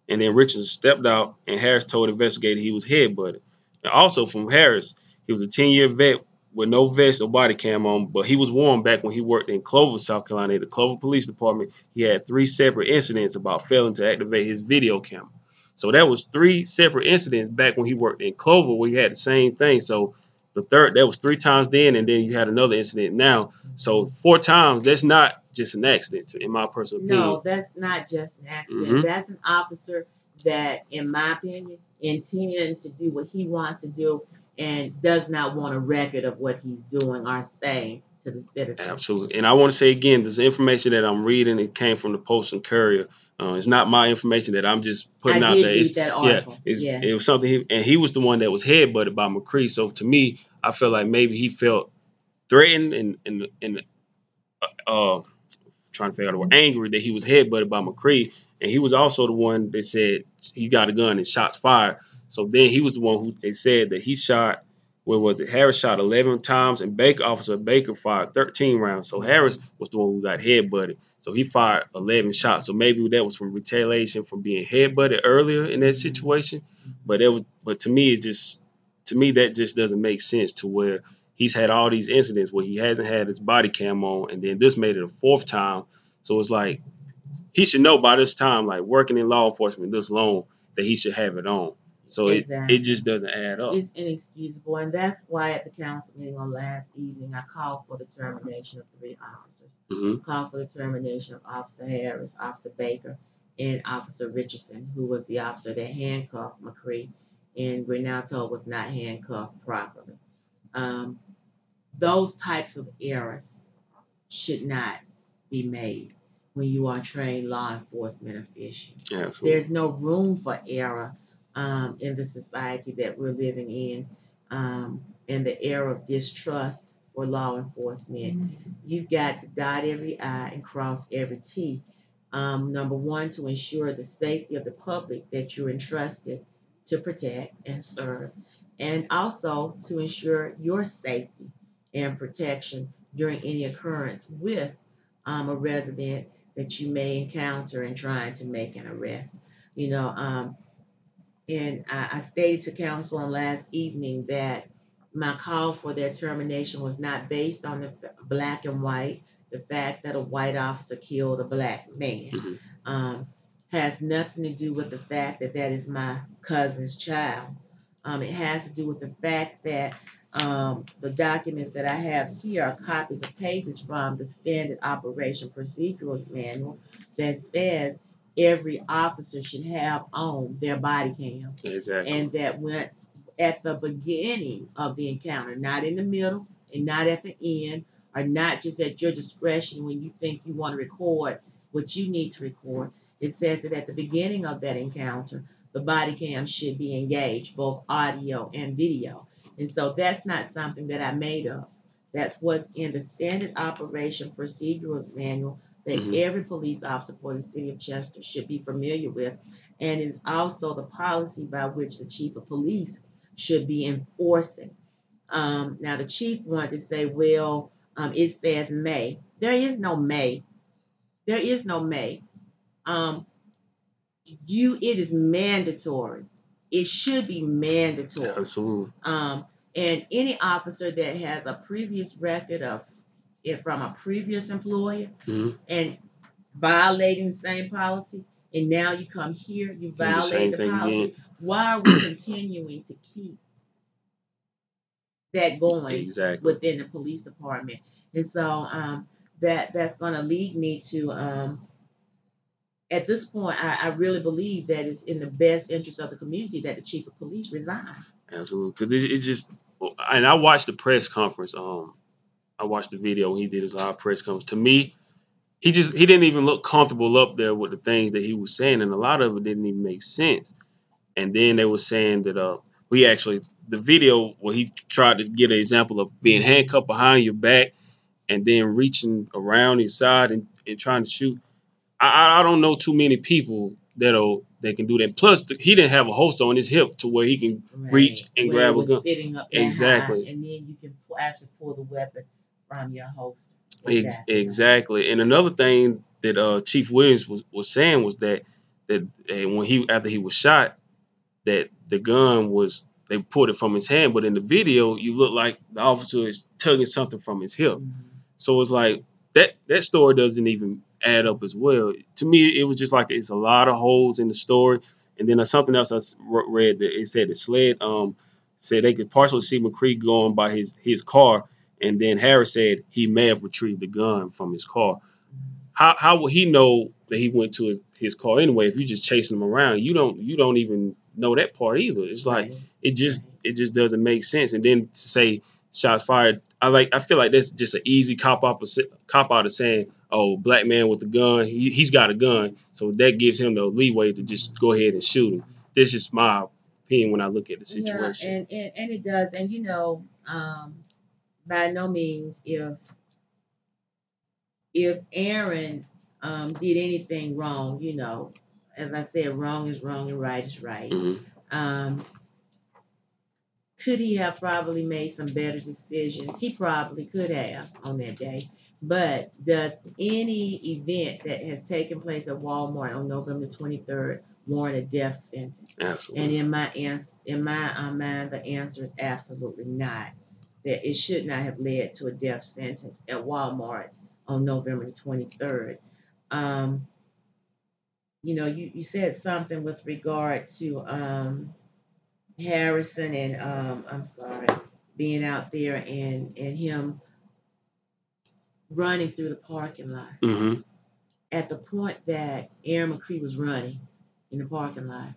And then Richardson stepped out, and Harris told investigators he was headbutted. Also from Harris, he was a 10 year vet with no vest or body cam on, but he was warned back when he worked in Clover, South Carolina, the Clover Police Department. He had three separate incidents about failing to activate his video camera. So that was three separate incidents back when he worked in Clover where he had the same thing. So the third, that was three times then, and then you had another incident now. So four times, that's not just an accident, in my personal opinion. no, that's not just an accident. Mhm. That's an officer that, in my opinion, intends to do what he wants to do and does not want a record of what he's doing or saying to the citizens. Absolutely. And I want to say again, this information that I'm reading, it came from the Post and Courier. Uh, it's not my information that I'm just putting I out did there. read It's, that yeah, article. it's, yeah. it was something, he, and he was the one that was headbutted by McCree. So to me, I felt like maybe he felt threatened and and and uh, uh trying to figure out the word angry that he was headbutted by McCree, and he was also the one that said he got a gun and shots fired. So then he was the one who they said that he shot. Where was it? Harris shot 11 times, and Baker officer Baker fired 13 rounds. So Harris was the one who got headbutted. So he fired 11 shots. So maybe that was from retaliation from being headbutted earlier in that situation. But it was, but to me, it just, to me, that just doesn't make sense. To where he's had all these incidents where he hasn't had his body cam on, and then this made it a fourth time. So it's like he should know by this time, like working in law enforcement this long, that he should have it on. So it, Exactly. it just doesn't add up. It's inexcusable, and that's why at the council meeting on last evening, I called for the termination of three officers. hmm Called for the termination of Officer Harris, Officer Baker, and Officer Richardson, who was the officer that handcuffed McCree, and we're now told was not handcuffed properly. Um, those types of errors should not be made when you are trained law enforcement officials. Absolutely. There's no room for error um, in the society that we're living in, um, in the era of distrust for law enforcement. You've got to dot every I and cross every T. Um, number one, to ensure the safety of the public that you're entrusted to protect and serve, and also to ensure your safety and protection during any occurrence with um, a resident that you may encounter in trying to make an arrest. You know, um, and I, I stated to council on last evening that my call for their termination was not based on the black and white, the fact that a white officer killed a black man. Mhm. Um, has nothing to do with the fact that that is my cousin's child. Um, it has to do with the fact that um, the documents that I have here are copies of pages from the Standard Operation Procedures Manual that says every officer should have on their body cam Exactly. and that went at the beginning of the encounter, not in the middle and not at the end, or not just at your discretion when you think you want to record what you need to record. It says that at the beginning of that encounter, the body cam should be engaged, both audio and video. And so that's not something that I made up. That's what's in the Standard Operation Procedures Manual that Mhm. every police officer for the city of Chester should be familiar with, and is also the policy by which the chief of police should be enforcing. Um, now, the chief wanted to say, well, um, it says may. There is no may. There is no may. Um, you, it is mandatory. It should be mandatory. Absolutely. Um, and any officer that has a previous record of it from a previous employer hmm and violating the same policy, and now you come here, you Do the violate the policy. again. Why are we continuing to keep that going Exactly. within the police department? And so um, that that's going to lead me to um, at this point, I, I really believe that it's in the best interest of the community that the chief of police resign. Absolutely, because it, it just and I watched the press conference. Um, I watched the video when he did his live press conference. To me, he just he didn't even look comfortable up there with the things that he was saying, and a lot of it didn't even make sense. And then they were saying that uh, we actually the video where he tried to get an example of being handcuffed behind your back and then reaching around his side and, and trying to shoot. I, I- don't know too many people that'll that can do that. Plus, he didn't have a holster on his hip to where he can Reach and Where grab a gun. Sitting up high, Exactly. and then you can actually pull the weapon from your holster. Ex- exactly. And another thing that uh, Chief Williams was, was saying was that that uh, when he after he was shot, that the gun was they pulled it from his hand, but in the video you look like the officer is tugging something from his hip. Mhm. So it's like that that story doesn't even add up as well. To me, it was just like it's a lot of holes in the story. And then uh, something else I read that it said the SLED um said they could partially see McCree going by his his car, and then Harris said he may have retrieved the gun from his car. How how will he know that he went to his, his car anyway? If you're just chasing him around, you don't you don't even know that part either. It's like it just it just doesn't make sense. And then to say shots fired, I like I feel like that's just an easy cop out cop out of saying, oh, black man with a gun, he, he's got a gun, so that gives him the leeway to just go ahead and shoot him. This is my opinion when I look at the situation. Yeah, and, and and it does, and you know, um, by no means if if Aaron um, did anything wrong, you know, as I said, wrong is wrong and right is right. Mhm. Um, could he have probably made some better decisions? He probably could have on that day. But does any event that has taken place at Walmart on November 23rd warrant a death sentence? Absolutely. And in my ans- in my um, mind, the answer is absolutely not. That it should not have led to a death sentence at Walmart on November the 23rd. Um, you know, you, you said something with regard to um, Harrison and um, I'm sorry, being out there and and him running through the parking lot hmm at the point that Aaron McCree was running in the parking lot,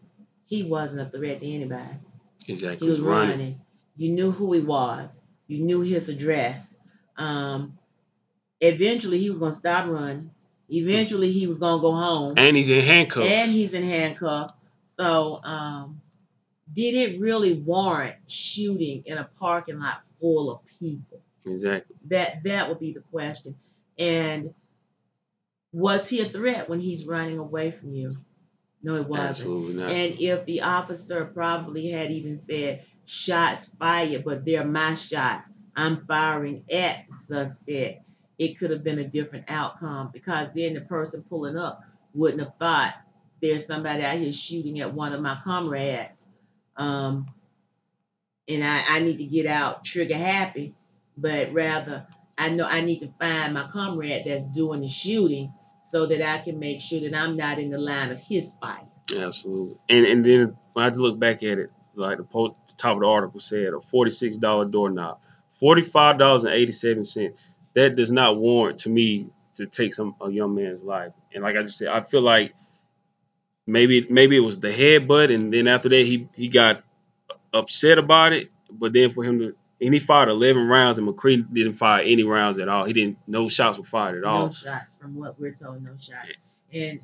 he wasn't a threat to anybody. Exactly. He was running. running. You knew who he was. You knew his address. Um, eventually, he was gonna stop running. Eventually, he was gonna go home, And he's in handcuffs. and he's in handcuffs. So, um, did it really warrant shooting in a parking lot full of people? exactly. That that would be the question. And was he a threat when he's running away from you? No, it wasn't. Absolutely not. And if the officer probably had even said, shots fired, but they're my shots, I'm firing at the suspect, it could have been a different outcome because then the person pulling up wouldn't have thought there's somebody out here shooting at one of my comrades. Um, and I, I need to get out trigger happy, but rather I know I need to find my comrade that's doing the shooting so that I can make sure that I'm not in the line of his fire. Absolutely. And and then when I just look back at it, like the, po- the top of the article said, a forty-six dollar doorknob, forty-five dollars and eighty-seven cents. That does not warrant to me to take some a young man's life. And like I just said, I feel like maybe maybe it was the headbutt, and then after that he he got upset about it. But then for him to and he fired eleven rounds, and McCree didn't fire any rounds at all. He didn't. No shots were fired at all. No shots, from what we're told, no shots. And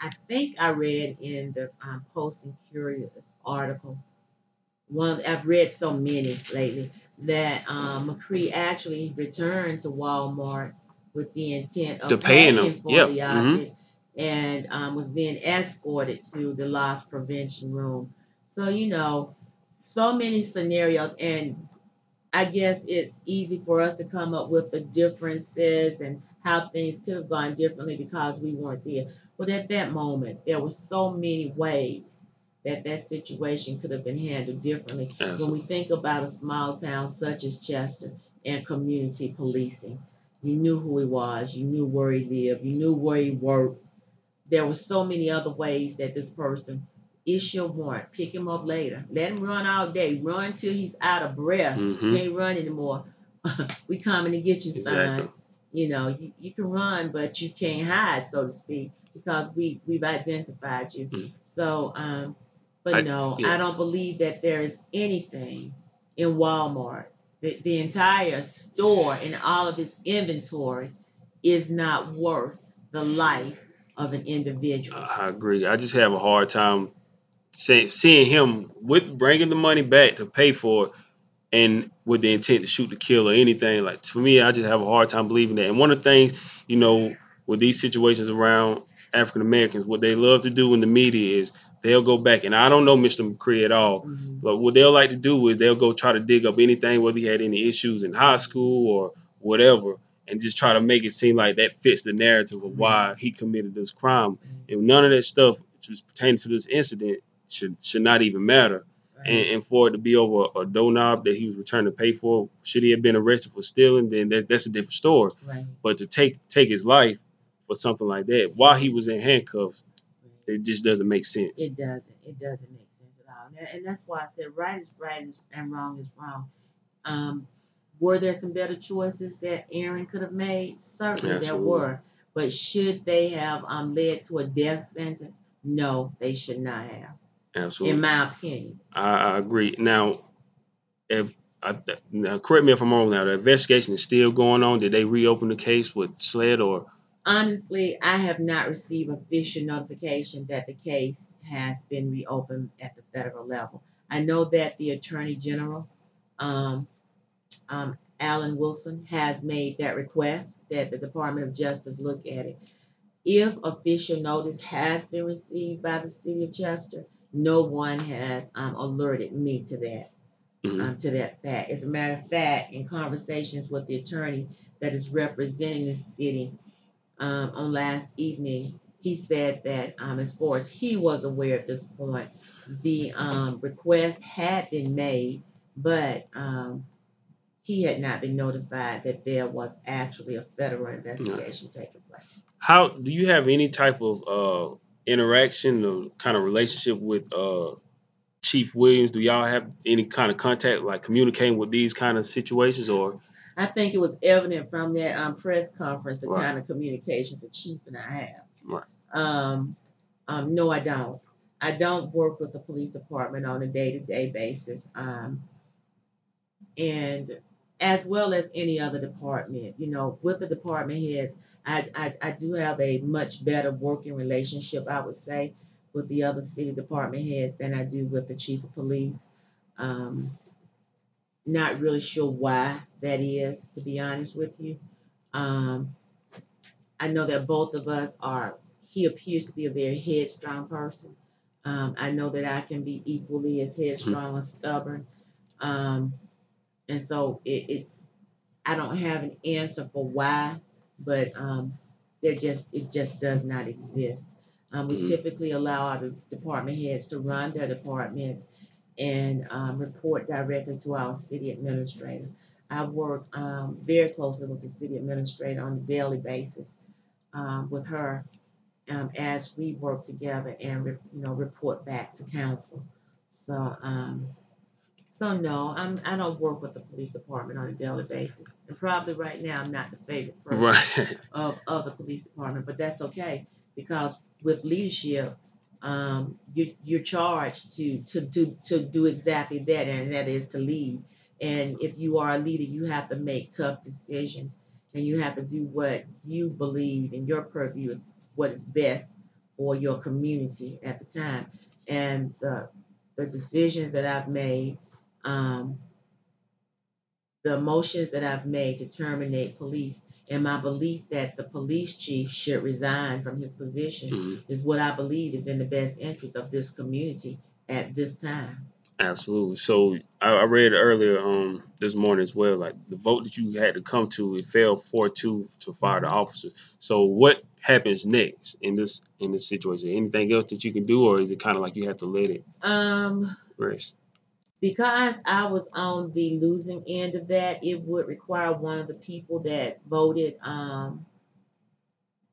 I think I read in the um, Post and Courier article, one I've read so many lately that um, McCree actually returned to Walmart with the intent of To paying paying them. for Yep. the Mhm. object and um, was then escorted to the loss prevention room. So, you know, so many scenarios, and I guess it's easy for us to come up with the differences and how things could have gone differently because we weren't there. But at that moment, there were so many ways that that situation could have been handled differently. When we think about a small town such as Chester and community policing, you knew who he was, you knew where he lived, you knew where he worked. There were so many other ways that this person issue a warrant, pick him up later, let him run all day, run till he's out of breath, hmm can't run anymore. we coming to get you, son. You know, you, you can run, but you can't hide, so to speak, because we we've identified you. Mhm. So, um, but I- no, yeah. I don't believe that there is anything in Walmart. The, the entire store and all of its inventory is not worth the life of an individual. I agree. I just have a hard time say, seeing him with bringing the money back to pay for it, and with the intent to shoot to kill or anything. Like for me, I just have a hard time believing that. And one of the things, you know, with these situations around African Americans, what they love to do in the media is they'll go back, and I don't know Mr. McCree at all, Mhm. but what they'll like to do is they'll go try to dig up anything, whether he had any issues in high school or whatever, and just try to make it seem like that fits the narrative of why he committed this crime. And none of that stuff which was pertaining to this incident should should not even matter. And, and for it to be over a doorknob that he was returning to pay for, should he have been arrested for stealing, then that, that's a different story. Right. But to take take his life for something like that while he was in handcuffs, it just doesn't make sense. It doesn't. It doesn't make sense at all. And, and that's why I said right is right and wrong is wrong. Um, were there some better choices that Aaron could have made? Certainly Absolutely. there were. But should they have um, led to a death sentence? No, they should not have, Absolutely. in my opinion. I, I agree. Now, if I, now, correct me if I'm wrong. Now, the investigation is still going on. Did they reopen the case with SLED or? Honestly, I have not received official notification that the case has been reopened at the federal level. I know that the Attorney General, um, um, Alan Wilson, has made that request that the Department of Justice look at it. If official notice has been received by the City of Chester, no one has um, alerted me to that Mhm. um, to that fact. As a matter of fact, in conversations with the attorney that is representing the city um, on last evening, he said that um, as far as he was aware at this point, the um, request had been made, but um, he had not been notified that there was actually a federal investigation taking place. How do you have any type of uh, interaction or kind of relationship with uh, Chief Williams? Do y'all have any kind of contact, like communicating with these kind of situations, or I think it was evident from that um, press conference the Right. kind of communications the chief and I have. Right. Um, um, no, I don't. I don't work with the police department on a day-to-day basis. Um, and as well as any other department, you know, with the department heads, I, I, I do have a much better working relationship, I would say, with the other city department heads than I do with the chief of police. Um, not really sure why that is, to be honest with you. Um, I know that both of us are, he appears to be a very headstrong person. Um, I know that I can be equally as headstrong and stubborn. Um, and so it, it, I don't have an answer for why, but um, there just, it just does not exist. Um, we Mhm. typically allow our department heads to run their departments and um, report directly to our city administrator. I work um, very closely with the city administrator on a daily basis um, with her um, as we work together and re- you know report back to council. So um, so no, I'm I don't work with the police department on a daily basis, and probably right now I'm not the favorite person right? of, of the police department, but that's okay because with leadership, um, you, you're charged to, to, to, to do exactly that, and that is to lead. And if you are a leader, you have to make tough decisions and you have to do what you believe in your purview is what is best for your community at the time. And the, the decisions that I've made, um, the motions that I've made to terminate police and my belief that the police chief should resign from his position Mhm. is what I believe is in the best interest of this community at this time. Absolutely. So I, I read earlier um this morning as well, like the vote that you had to come to, it fell four two to fire the officer. So what happens next in this in this situation? Anything else that you can do, or is it kind of like you have to let it Um, rest? Because I was on the losing end of that, it would require one of the people that voted um,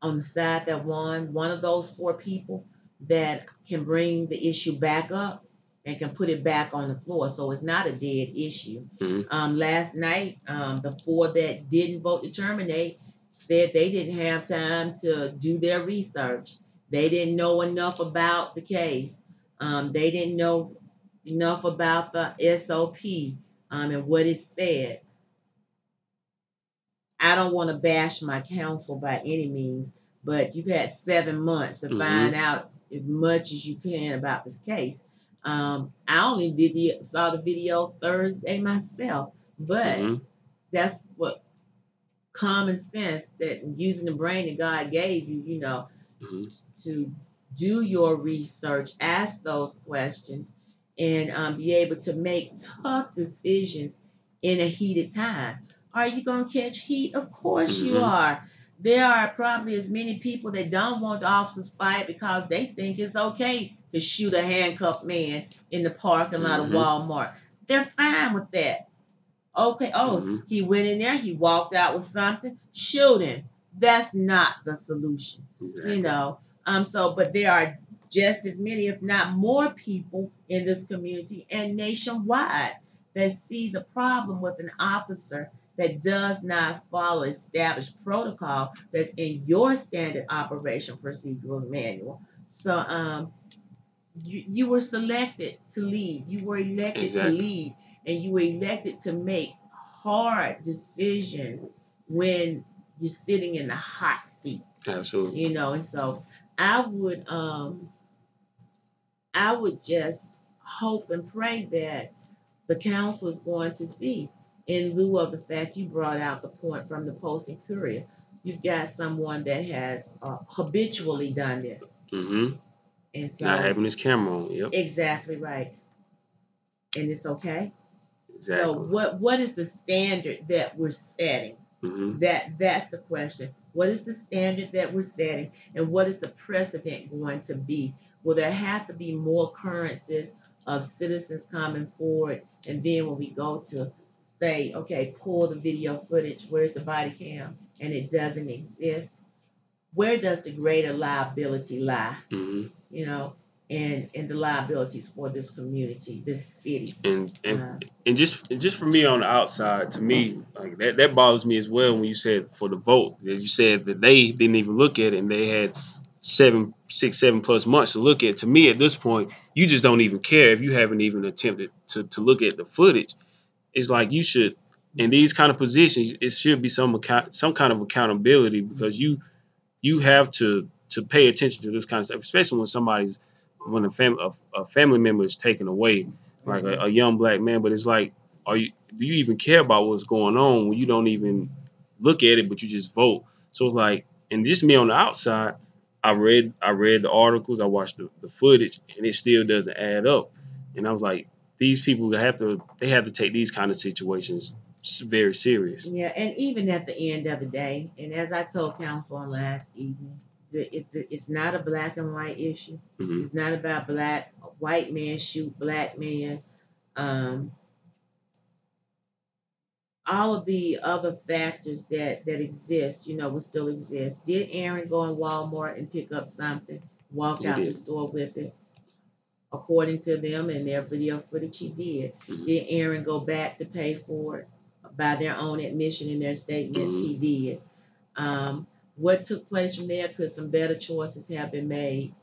on the side that won, one of those four people that can bring the issue back up and can put it back on the floor. So it's not a dead issue. Mhm. Um, last night, um, the four that didn't vote to terminate said they didn't have time to do their research. They didn't know enough about the case. Um, they didn't know enough about the SOP um, and what it said. I don't want to bash my counsel by any means, but you've had seven months to Mhm. find out as much as you can about this case. Um, I only video saw the video Thursday myself, but Mhm. that's what common sense that using the brain that God gave you, you know, Mhm. to do your research, ask those questions, and um, be able to make tough decisions in a heated time. Are you going to catch heat? Of course you Mhm. are. There are probably as many people that don't want the officers fired because they think it's okay to shoot a handcuffed man in the parking lot Mhm. of Walmart. They're fine with that. Okay, oh, Mhm. he went in there, he walked out with something, shoot him. That's not the solution Exactly. you know um so but there are just as many if not more people in this community and nationwide that sees a problem with an officer that does not follow established protocol that's in your standard operation procedural manual so um you, you were selected to lead you were elected Exactly. to lead and you were elected to make hard decisions when you're sitting in the hot seat Absolutely. you know and so i would um i would just hope and pray that the council is going to see in lieu of the fact you brought out the point from the post and courier you've got someone that has uh, habitually done this Mm-hmm. and so Not having his camera on. Yep. exactly right and it's okay Exactly. so what what is the standard that we're setting Mm-hmm. That that's the question. What is the standard that we're setting, and what is the precedent going to be? Will there have to be more occurrences of citizens coming forward, and then when we go to say, okay, pull the video footage, where's the body cam, and it doesn't exist? Where does the greater liability lie? hmm You know, and and the liabilities for this community, this city. And and Uh, and just and just for me on the outside, to me, like that that bothers me as well when you said for the vote. As you said that they didn't even look at it and they had seven, six, seven plus months to look at. To me, at this point, you just don't even care if you haven't even attempted to to look at the footage. It's like you should in these kind of positions, it should be some account some kind of accountability because you you have to to pay attention to this kind of stuff, especially when somebody's when a family a, a family member is taken away like a, a young black man. But it's like, are you do you even care about what's going on when you don't even look at it, but you just vote? So it's like, and just me on the outside, I read I read the articles, I watched the, the footage, and it still doesn't add up. And I was like, these people have to they have to take these kind of situations very serious. Yeah, and even at the end of the day, and as I told council on last evening, the, it, the, it's not a black and white issue. hmm It's not about black white man shoot black man. Um, all of the other factors that that exist, you know, will still exist. Did Aaron go in Walmart and pick up something, walk He out the store with it? According to them and their video footage, he did. Mhm. Did Aaron go back to pay for it by their own admission in their statements? He did. Um, what took place from there? Could some better choices have been made?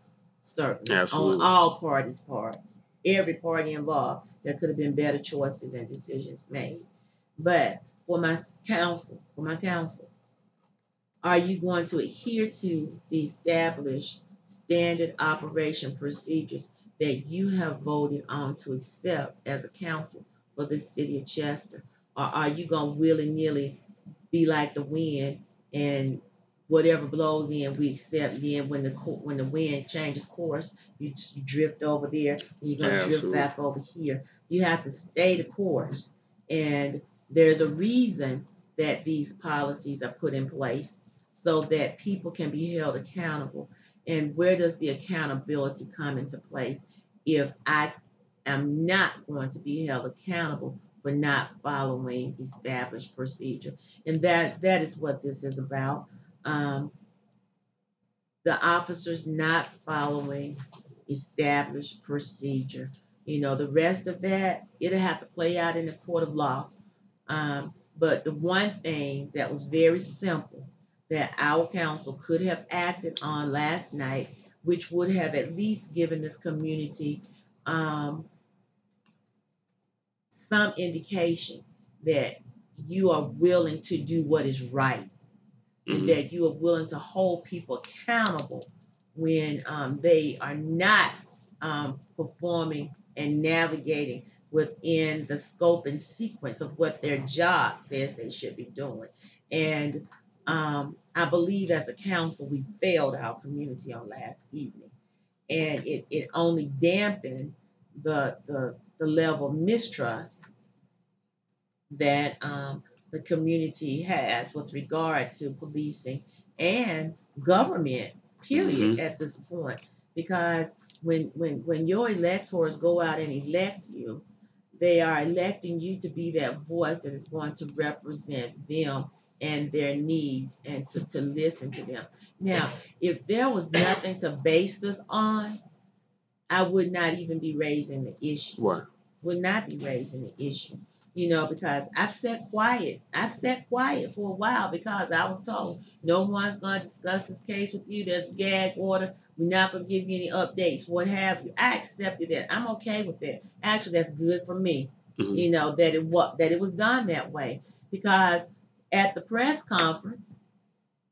Certainly, Absolutely. on all parties' parts, every party involved, there could have been better choices and decisions made. But for my council, for my council, are you going to adhere to the established standard operation procedures that you have voted on to accept as a council for the city of Chester? Or are you going to willy nilly be like the wind and whatever blows in, we accept. Then when the when the wind changes course, you, you drift over there, and you're gonna drift back over here. You have to stay the course, and there's a reason that these policies are put in place so that people can be held accountable. And where does the accountability come into place if I am not going to be held accountable for not following established procedure? And that that is what this is about. Um, the officers not following established procedure. You know, the rest of that, it'll have to play out in the court of law. Um, but the one thing that was very simple that our council could have acted on last night, which would have at least given this community um, some indication that you are willing to do what is right and Mhm. that you are willing to hold people accountable when um, they are not um, performing and navigating within the scope and sequence of what their job says they should be doing. And um, I believe as a council, we failed our community on last evening. And it, it only dampened the, the, the level of mistrust that um, the community has with regard to policing and government, period, at this point. Because when, when, when your electors go out and elect you, they are electing you to be that voice that is going to represent them and their needs and to, to listen to them. Now, if there was nothing to base this on, I would not even be raising the issue Right. would not be raising the issue. You know, because I've sat quiet. I've sat quiet for a while because I was told no one's going to discuss this case with you. There's a gag order. We're not going to give you any updates, what have you. I accepted that. I'm okay with that. Actually, that's good for me. Mhm. You know that it was that it was done that way because at the press conference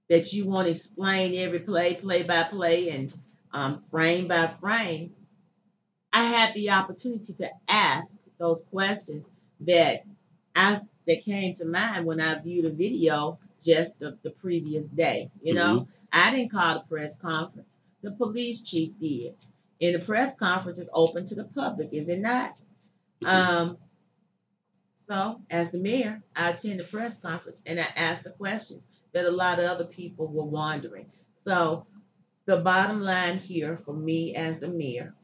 that you want to explain every play, play by play, and um, frame by frame. I had the opportunity to ask those questions that I that came to mind when I viewed a video just the, the previous day. You know, I didn't call the press conference. The police chief did. And the press conference is open to the public, is it not? Um, so as the mayor, I attend the press conference and I ask the questions that a lot of other people were wondering. So the bottom line here for me as the mayor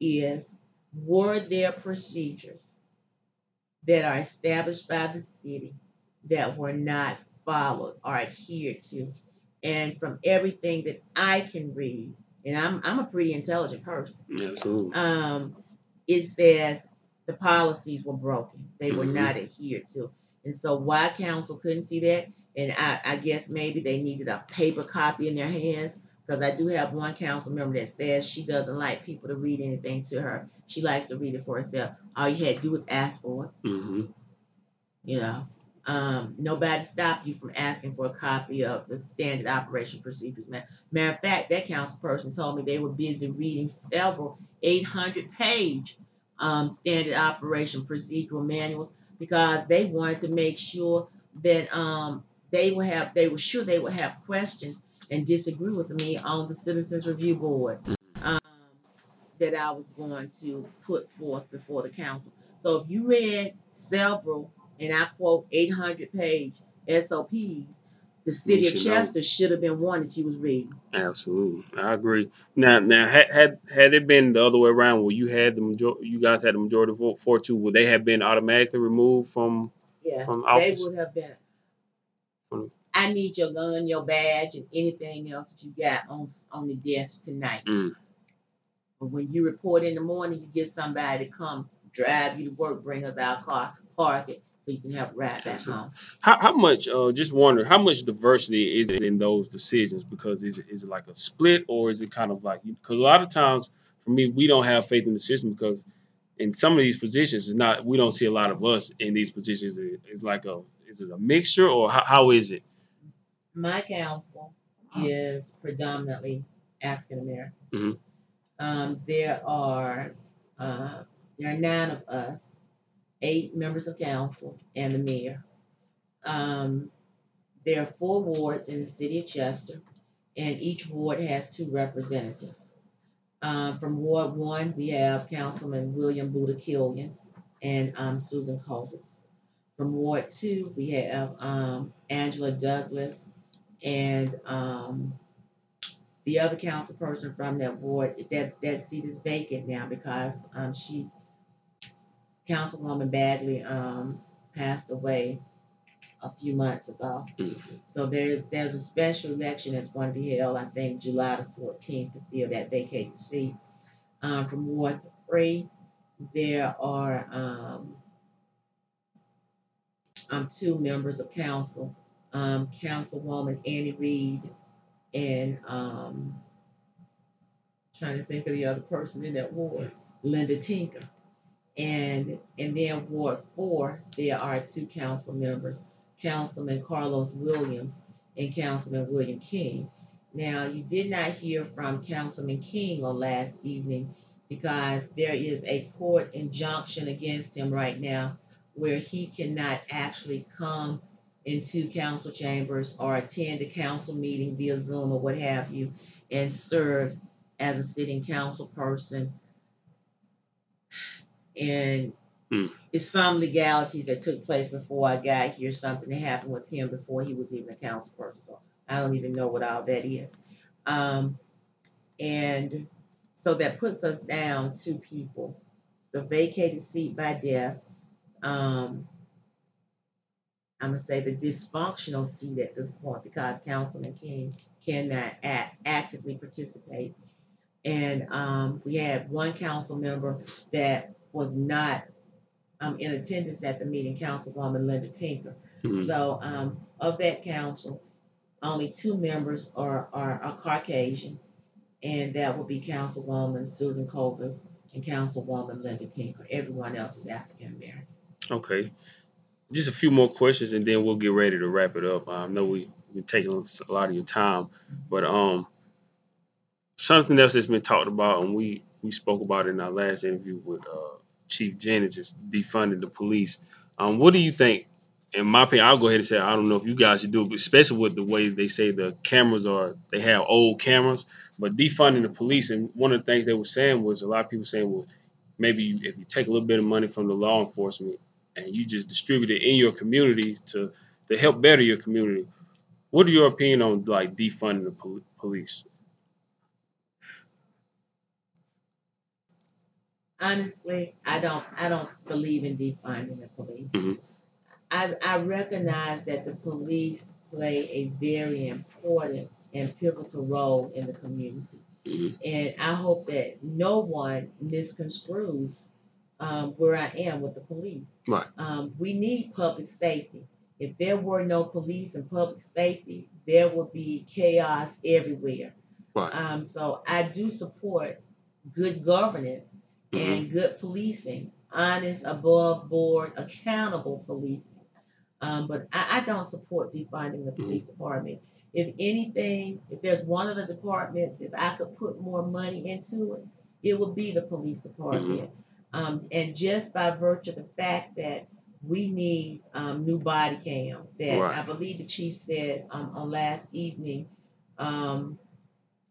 is were there procedures that are established by the city that were not followed or adhered to? And from everything that I can read, and I'm I'm a pretty intelligent person, Absolutely. um, it says the policies were broken. They were Mhm. not adhered to. And so why council couldn't see that? And I, I guess maybe they needed a paper copy in their hands. Because I do have one council member that says she doesn't like people to read anything to her. She likes to read it for herself. All you had to do was ask for it, hmm you know. Um, nobody stopped you from asking for a copy of the standard operation procedures. Matter of fact, that council person told me they were busy reading several 800 page um, standard operation procedural manuals because they wanted to make sure that um, they would have they were sure they would have questions and disagree with me on the citizens review board that I was going to put forth before the council. So if you read several and I quote 800 page SOPs, the city of should know. Chester should have been one that you was reading. Absolutely, I agree. Now, now, had had had it been the other way around, where you had the major, you guys had the majority vote for two, would they have been automatically removed from? Yes, From they would have been. I need your gun, your badge, and anything else that you got on on the desk tonight. Mm. But when you report in the morning, you get somebody to come drive you to work, bring us our car, park it, so you can have a ride back home. How, how much? Uh, just wondering, how much diversity is it in those decisions? Because is it, is it like a split, or is it kind of like? Because a lot of times, for me, we don't have faith in the system because in some of these positions, it's not. We don't see a lot of us in these positions. It's like a. Is it a mixture, or how, how is it? My council is predominantly African American. Mhm. Um, there are uh, there are nine of us, eight members of council, and the mayor. Um, there are four wards in the city of Chester, and each ward has two representatives. Um, from Ward One, we have Councilman William Buda Killian and um, Susan Covis. From Ward Two, we have um, Angela Douglas and um, the other council person from that ward. That that seat is vacant now because um, she, Councilwoman Bagley, um, passed away a few months ago. Mhm. So there, there's a special election that's going to be held, I think, July the fourteenth to fill that vacated seat. Um, from Ward Three, there are, um, um, two members of council, um, Councilwoman Annie Reed and, um, trying to think of the other person in that ward, Linda Tinker. And, and then Ward Four, there are two council members, Councilman Carlos Williams and Councilman William King. Now, you did not hear from Councilman King on last evening because there is a court injunction against him right now where he cannot actually come into council chambers or attend a council meeting via Zoom or what have you and serve as a sitting council person. And Hmm. it's some legalities that took place before I got here, something that happened with him before he was even a council person. So I don't even know what all that is. Um, and so that puts us down two people. The vacated seat by death. Um, I'm gonna say the dysfunctional seat at this point because Councilman King cannot act, actively participate. And um, we had one council member that was not um, in attendance at the meeting, Councilwoman Linda Tinker. Mhm. So um, of that council, only two members are, are, are Caucasian, and that would be Councilwoman Susan Covis and Councilwoman Linda Tinker. Everyone else is African American. Okay. Just a few more questions and then we'll get ready to wrap it up. I know we, we're taking a lot of your time, but um, something else that's been talked about and we, we spoke about in our last interview with uh, Chief Jennings is defunding the police. Um, what do you think? In my opinion, I'll go ahead and say I don't know if you guys should do it, but especially with the way they say the cameras are, they have old cameras, but defunding the police. And one of the things they were saying was a lot of people saying, well, maybe if you take a little bit of money from the law enforcement and you just distribute it in your community to to help better your community. What are your opinion on like defunding the pol- police? Honestly, I don't I don't believe in defunding the police. Mhm. I I recognize that the police play a very important and pivotal role in the community. Mhm. And I hope that no one misconstrues um, where I am with the police. Right. Um, we need public safety. If there were no police and public safety, there would be chaos everywhere. Right. Um, so I do support good governance Mhm. and good policing, honest, above board, accountable policing. Um, but I, I don't support defunding the police department. If anything, if there's one of the departments, if I could put more money into it, it would be the police department. Um, and just by virtue of the fact that we need um, new body cam, that Right. I believe the chief said um, on last evening, um,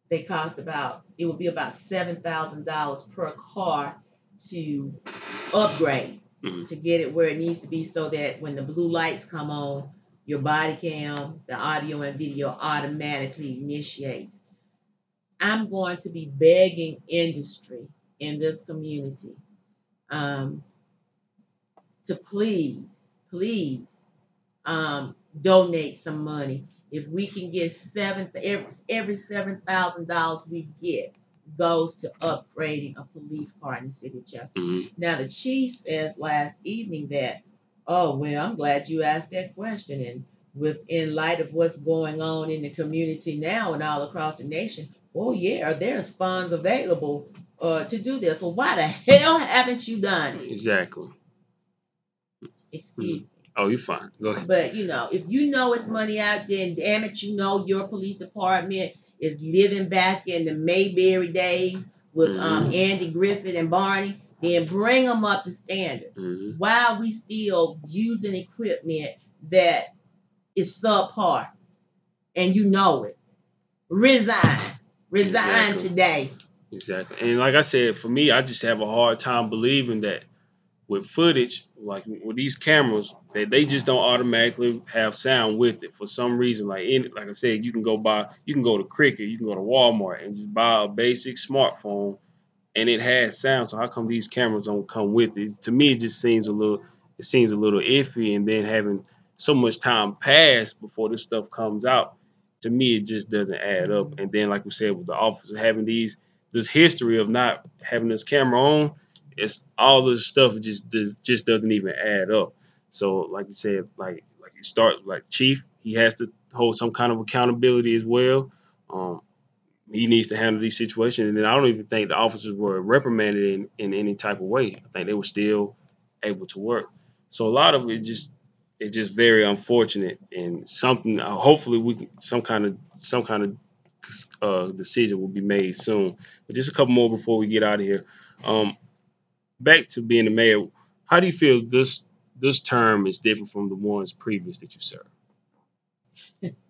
they cost about it would be about seven thousand dollars per car to upgrade Mhm. to get it where it needs to be so that when the blue lights come on your body cam the audio and video automatically initiates i'm going to be begging industry in this community um, to please please um, donate some money if we can get seven every, every seven thousand dollars we get goes to upgrading a police car in the city of Chester. Mhm. Now the chief says last evening that, oh well, I'm glad you asked that question, and with in light of what's going on in the community now and all across the nation, oh yeah, there's funds available uh, to do this. Well, why the hell haven't you done it? Exactly. Excuse me. Oh, you're fine. Go ahead. But you know, if you know it's money out there, and damn it, you know your police department is living back in the Mayberry days with um, Andy Griffith and Barney, then bring them up to standard. hmm Why are we still using equipment that is subpar, and you know it. Resign, resign Exactly. today. Exactly. And like I said, for me, I just have a hard time believing that with footage, like with these cameras, that they just don't automatically have sound with it for some reason. Like in like I said, you can go buy you can go to Cricket, you can go to Walmart and just buy a basic smartphone and it has sound. So how come these cameras don't come with it? To me it just seems a little it seems a little iffy and then having so much time pass before this stuff comes out, to me it just doesn't add up. And then like we said with the officer having these this history of not having this camera on, it's all this stuff just just doesn't even add up. So like you said, like like you start like chief, he has to hold some kind of accountability as well. Um, he needs to handle these situations, and I don't even think the officers were reprimanded in, in any type of way. I think they were still able to work. So a lot of it just it's just very unfortunate, and something. Uh, hopefully, we can, some kind of some kind of uh, decision will be made soon. But just a couple more before we get out of here. Um, back to being the mayor, how do you feel this this term is different from the ones previous that you served?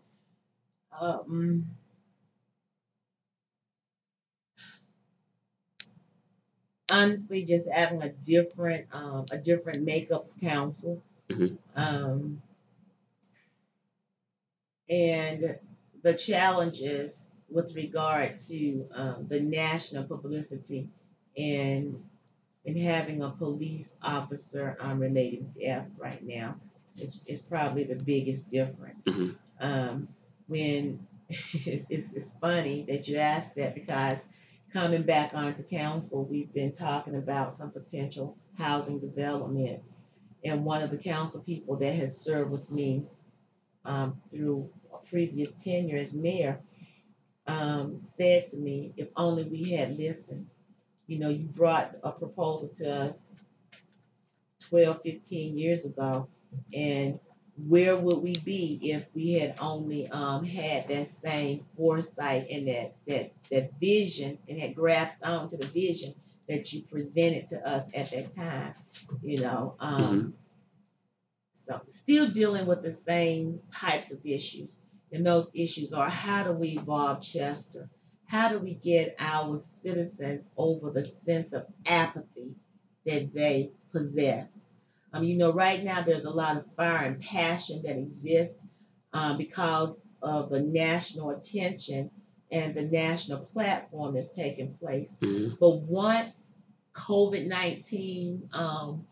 Um, honestly, just having a different um, a different makeup of council, Mhm. um, and the challenges with regard to um, the national publicity and and having a police officer um, related death right now is, is probably the biggest difference. Mhm. Um, when it's, it's, it's funny that you ask that because coming back onto council, we've been talking about some potential housing development. And one of the council people that has served with me um, through previous tenure as mayor um, said to me, if only we had listened. You know, you brought a proposal to us 12, 15 years ago, and where would we be if we had only um, had that same foresight and that that that vision and had grasped onto the vision that you presented to us at that time? You know, um, so still dealing with the same types of issues, and those issues are how do we evolve Chester? How do we get our citizens over the sense of apathy that they possess? Um, you know, right now there's a lot of fire and passion that exists um, because of the national attention and the national platform that's taking place. Mhm. But once COVID 19 um,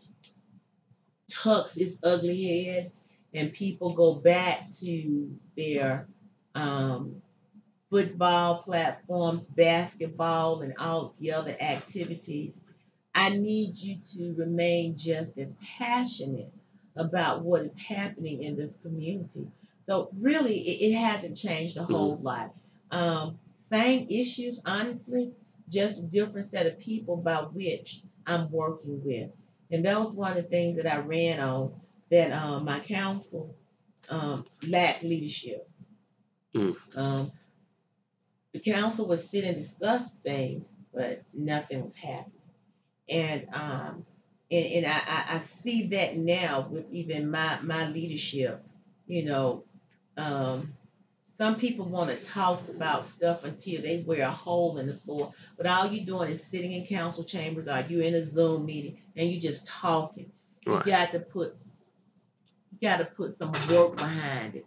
tucks its ugly head and people go back to their um, football platforms, basketball, and all the other activities, I need you to remain just as passionate about what is happening in this community. So really, it, it hasn't changed a whole lot. Um, same issues, honestly, just a different set of people by which I'm working with. And that was one of the things that I ran on that um, my council um, lacked leadership. Mm. Um, the council would sit and discuss things, but nothing was happening. And um, and, and I, I, see that now with even my, my leadership. You know, um, some people want to talk about stuff until they wear a hole in the floor, but all you're doing is sitting in council chambers or you in a Zoom meeting and you're just talking. Right. You got to put you got to put some work behind it.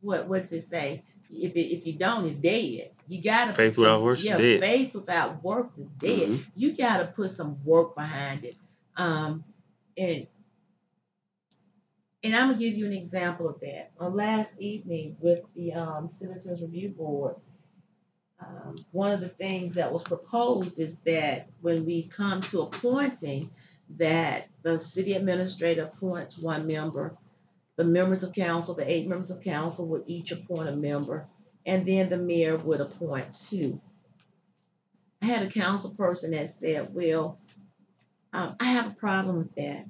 What what's it say? If it, if you don't, it's dead. You got to Faith without works yeah, dead. faith without work is dead. Mhm. You got to put some work behind it. Um, and and I'm gonna give you an example of that. On last evening with the um, Citizens Review Board, um, one of the things that was proposed is that when we come to appointing, that the city administrator appoints one member, the members of council, the eight members of council would each appoint a member, and then the mayor would appoint two. I had a council person that said, "Well, um, I have a problem with that."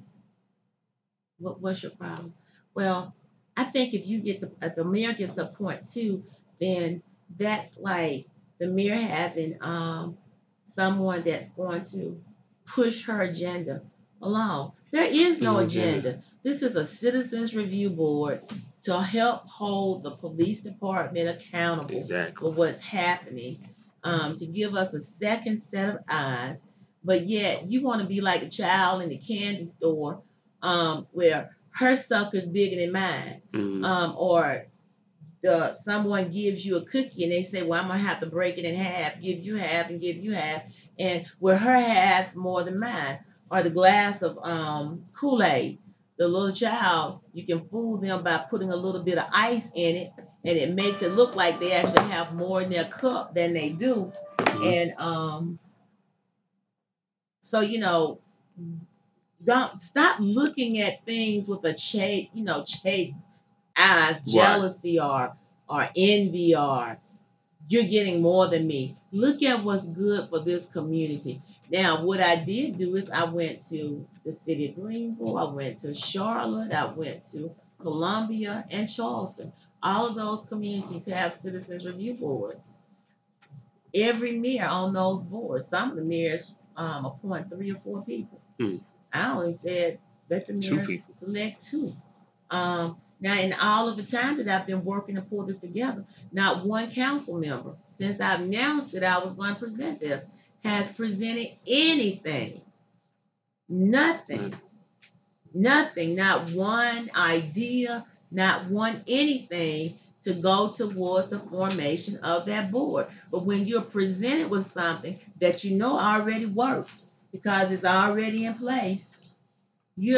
What, what's your problem? Well, I think if you get the if the mayor gets a point two, then that's like the mayor having um someone that's going to push her agenda along. There is no No agenda. This is a citizens review board to help hold the police department accountable Exactly. for what's happening, um, to give us a second set of eyes. But yet, you want to be like a child in the candy store, um, where her sucker's bigger than mine, Mhm. um, or the someone gives you a cookie and they say, "Well, I'm gonna have to break it in half, give you half, and give you half," and where her half's more than mine, or the glass of um, Kool Aid. The little child, you can fool them by putting a little bit of ice in it, and it makes it look like they actually have more in their cup than they do. Mhm. And um, so you know, don't stop looking at things with a shade, you know, shade eyes, Right. jealousy or or envy or you're getting more than me. Look at what's good for this community. Now, what I did do is I went to the city of Greenville, I went to Charlotte, I went to Columbia and Charleston. All of those communities have citizens review boards. Every mayor on those boards, some of the mayors um, appoint three or four people. Hmm. I only said let the mayor people. select two. Um, now, in all of the time that I've been working to pull this together, not one council member, since I've announced that I was going to present this, has presented anything. Nothing. Nothing. Not one idea, not one anything to go towards the formation of that board. But when you're presented with something that you know already works because it's already in place,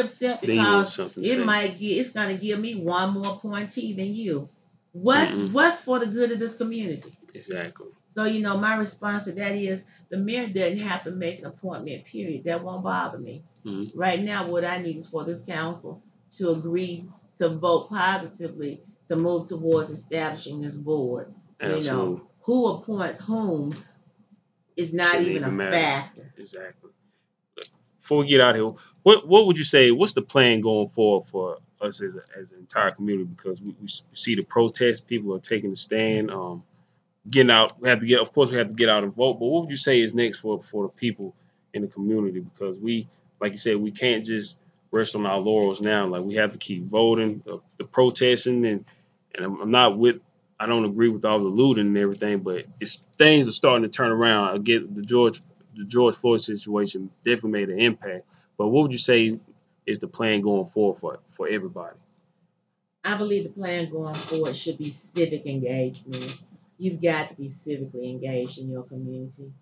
upset you want because it say. might get it's gonna give me one more appointee than you. What's Mm-mm. what's for the good of this community? Exactly. So you know, my response to that is the mayor doesn't have to make an appointment. Period. That won't bother me. Mhm. Right now, what I need is for this council to agree to vote positively to move towards establishing this board. Absolutely. You know, who appoints whom is not Shouldn't even a even factor. Exactly. Before we get out here, what what would you say? What's the plan going forward for us as, a, as an entire community? Because we, we see the protests, people are taking a stand, um, getting out. We have to get, of course, we have to get out and vote. But what would you say is next for for the people in the community? Because we, like you said, we can't just rest on our laurels now. Like we have to keep voting, the, the protesting, and and I'm, I'm not with. I don't agree with all the looting and everything, but it's things are starting to turn around. I get the George the George Floyd situation definitely made an impact. But what would you say is the plan going forward for for everybody? I believe the plan going forward should be civic engagement. You've got to be civically engaged in your community.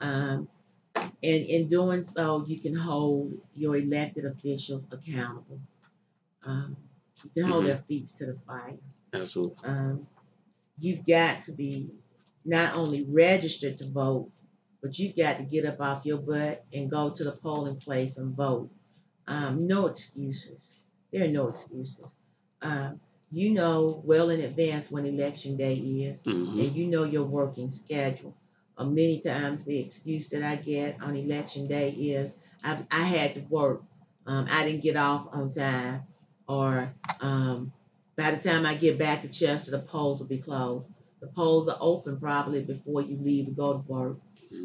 Um, and in doing so, you can hold your elected officials accountable. Um, you can hold Mhm. their feet to the fire. Absolutely. Um, you've got to be not only registered to vote, but you've got to get up off your butt and go to the polling place and vote. Um, no excuses. There are no excuses. Um, you know well in advance when election day is, hmm and you know your working schedule. Uh, many times the excuse that I get on election day is I've, I had to work. Um, I didn't get off on time, or um, by the time I get back to Chester, the polls will be closed. The polls are open probably before you leave to go to work.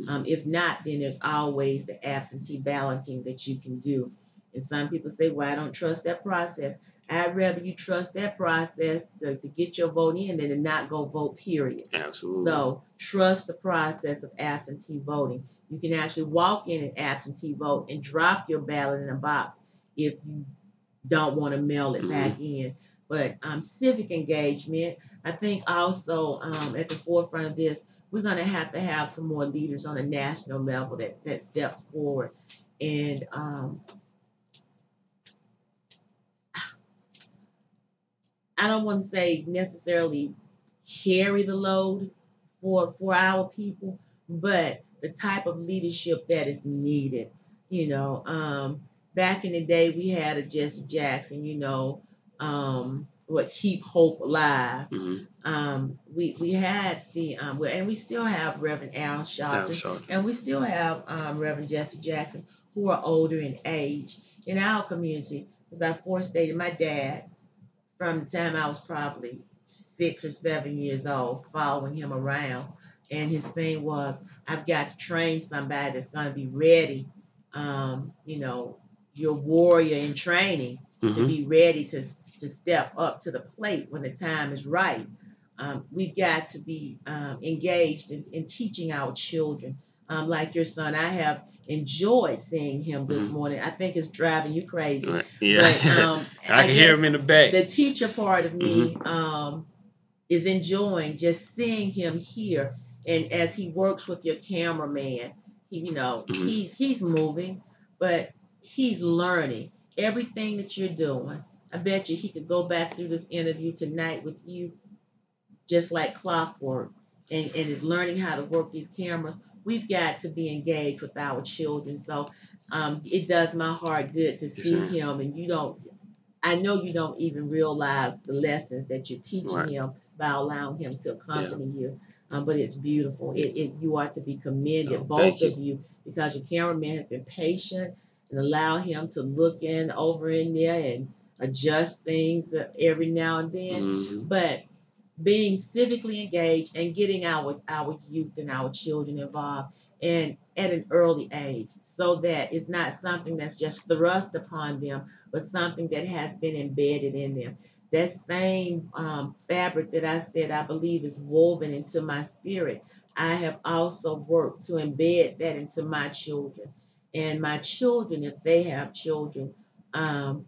Um, if not, then there's always the absentee balloting that you can do. And some people say, well, I don't trust that process. I'd rather you trust that process to, to get your vote in than to not go vote, period. Absolutely. So trust the process of absentee voting. You can actually walk in and absentee vote and drop your ballot in a box if you don't want to mail it back in. But um, civic engagement, I think also um, at the forefront of this, we're going to have to have some more leaders on a national level that, that steps forward. And um, I don't want to say necessarily carry the load for for our people, but the type of leadership that is needed. You know, um, back in the day, we had a Jesse Jackson. You know, um, what keep hope alive. hmm Um, we we had the um, and we still have Reverend Al Sharpton, and we still have um, Reverend Jesse Jackson, who are older in age in our community. As I forestated, my dad, from the time I was probably six or seven years old, following him around, and his thing was, I've got to train somebody that's going to be ready. Um, you know, your warrior in training. to Mhm. be ready to to step up to the plate when the time is right. Um, we've got to be um, engaged in, in teaching our children. Um, like your son, I have enjoyed seeing him this Mhm. morning. I think it's driving you crazy. Right. Yeah. But um, I can hear him in the back. the teacher part of me Mm-hmm. um, is enjoying just seeing him here, and as he works with your cameraman, he, you know, Mhm. he's he's moving, but he's learning everything that you're doing. I bet you he could go back through this interview tonight with you, just like clockwork, and, and is learning how to work these cameras. We've got to be engaged with our children, so um, it does my heart good to see ma'am. him, and you don't. I know you don't even realize the lessons that you're teaching Right. him by allowing him to accompany you. Um, but it's beautiful. It, it you are to be commended, Oh, both of you, because your cameraman has been patient and allow him to look in over in there and adjust things uh, every now and then. Mhm. But being civically engaged and getting our our youth and our children involved and at an early age. So that it's not something that's just thrust upon them but something that has been embedded in them. That same um, fabric that i said i believe is woven into my spirit i have also worked to embed that into my children. And my children if they have children um,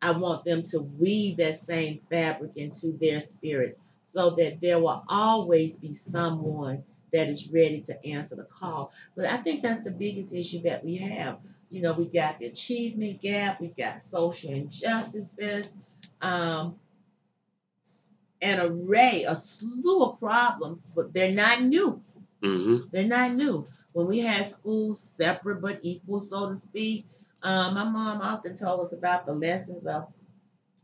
i want them to weave that same fabric into their spirits so that there will always be someone that is ready to answer the call. But I think that's the biggest issue that we have. You know, we got the achievement gap, we've got social injustices, um, an array, a slew of problems, but they're not new. Mhm. They're not new. When we had schools separate but equal, so to speak, um, my mom often told us about the lessons of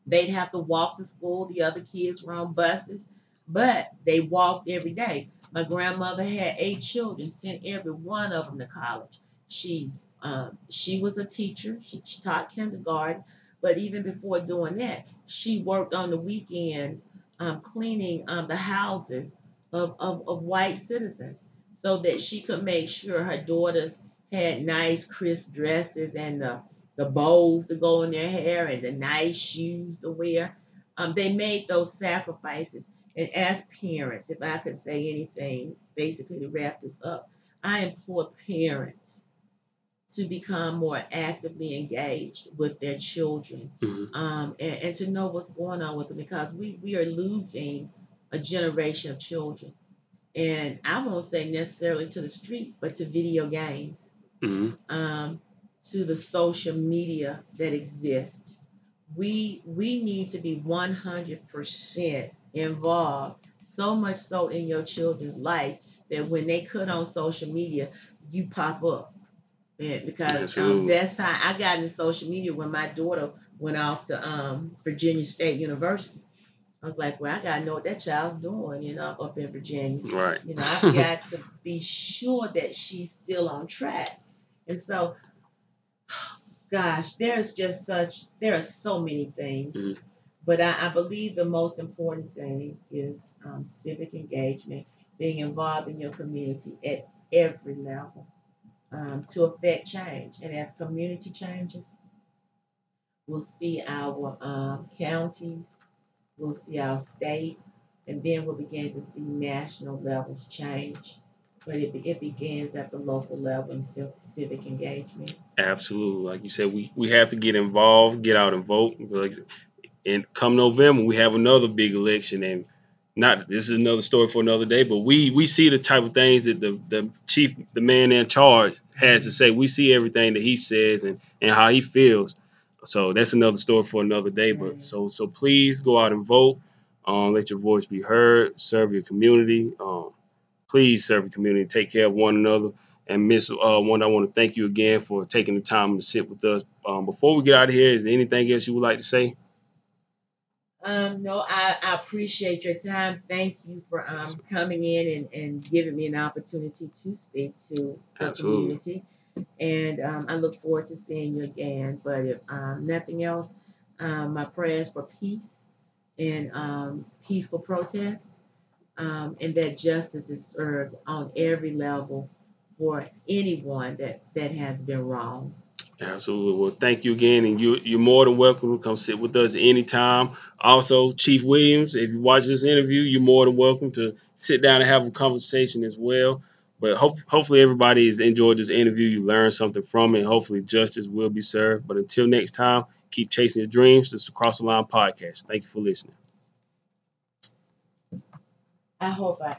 they'd have to walk to school, the other kids were on buses, but they walked every day. My grandmother had eight children, sent every one of them to college. She um, she was a teacher. She, she taught kindergarten, but even before doing that, she worked on the weekends um, cleaning um, the houses of, of, of white citizens so that she could make sure her daughters had nice, crisp dresses and the, the bows to go in their hair and the nice shoes to wear. Um, they made those sacrifices. And as parents, if I could say anything, basically to wrap this up, I implore parents to become more actively engaged with their children Mhm. um, and, and to know what's going on with them because we, we are losing a generation of children. And I won't say necessarily to the street, but to video games, Mhm. um, to the social media that exists. We we need to be 100% involved, so much so in your children's life that when they cut on social media, you pop up. And because um, that's how I got in social media when my daughter went off to um, Virginia State University. I was like, well, I gotta know what that child's doing, you know, up in Virginia. Right. You know, I've got to be sure that she's still on track. And so, gosh, there's just such, there are so many things. Mhm. But I, I believe the most important thing is um, civic engagement, being involved in your community at every level um, to affect change. And as community changes, we'll see our um, counties, we'll see our state, and then we'll begin to see national levels change. But it, it begins at the local level in civic engagement. Absolutely. Like you said, we, we have to get involved, get out and vote. And come November, we have another big election. And not this is another story for another day, but we we see the type of things that the, the chief, the man in charge, has to say. We see everything that he says and, and how he feels. So that's another story for another day. But Right. so so please go out and vote. Um, let your voice be heard. Serve your community. Um, please serve your community. Take care of one another. And Miss uh, One, I want to thank you again for taking the time to sit with us. Um, before we get out of here, is there anything else you would like to say? Um, no, I, I appreciate your time. Thank you for um, coming in and, and giving me an opportunity to speak to the Absolutely. community. And um, I look forward to seeing you again. But if um, nothing else, um, my prayers for peace and um, peaceful protest, um, and that justice is served on every level for anyone that, that has been wronged. Absolutely. Well, thank you again, and you you're more than welcome to come sit with us anytime. Also, Chief Williams, if you watch this interview, you're more than welcome to sit down and have a conversation as well. But hope, hopefully everybody has enjoyed this interview. You learned something from it. Hopefully justice will be served. But until next time, keep chasing your dreams. This is the Cross the Line podcast. Thank you for listening. I hope I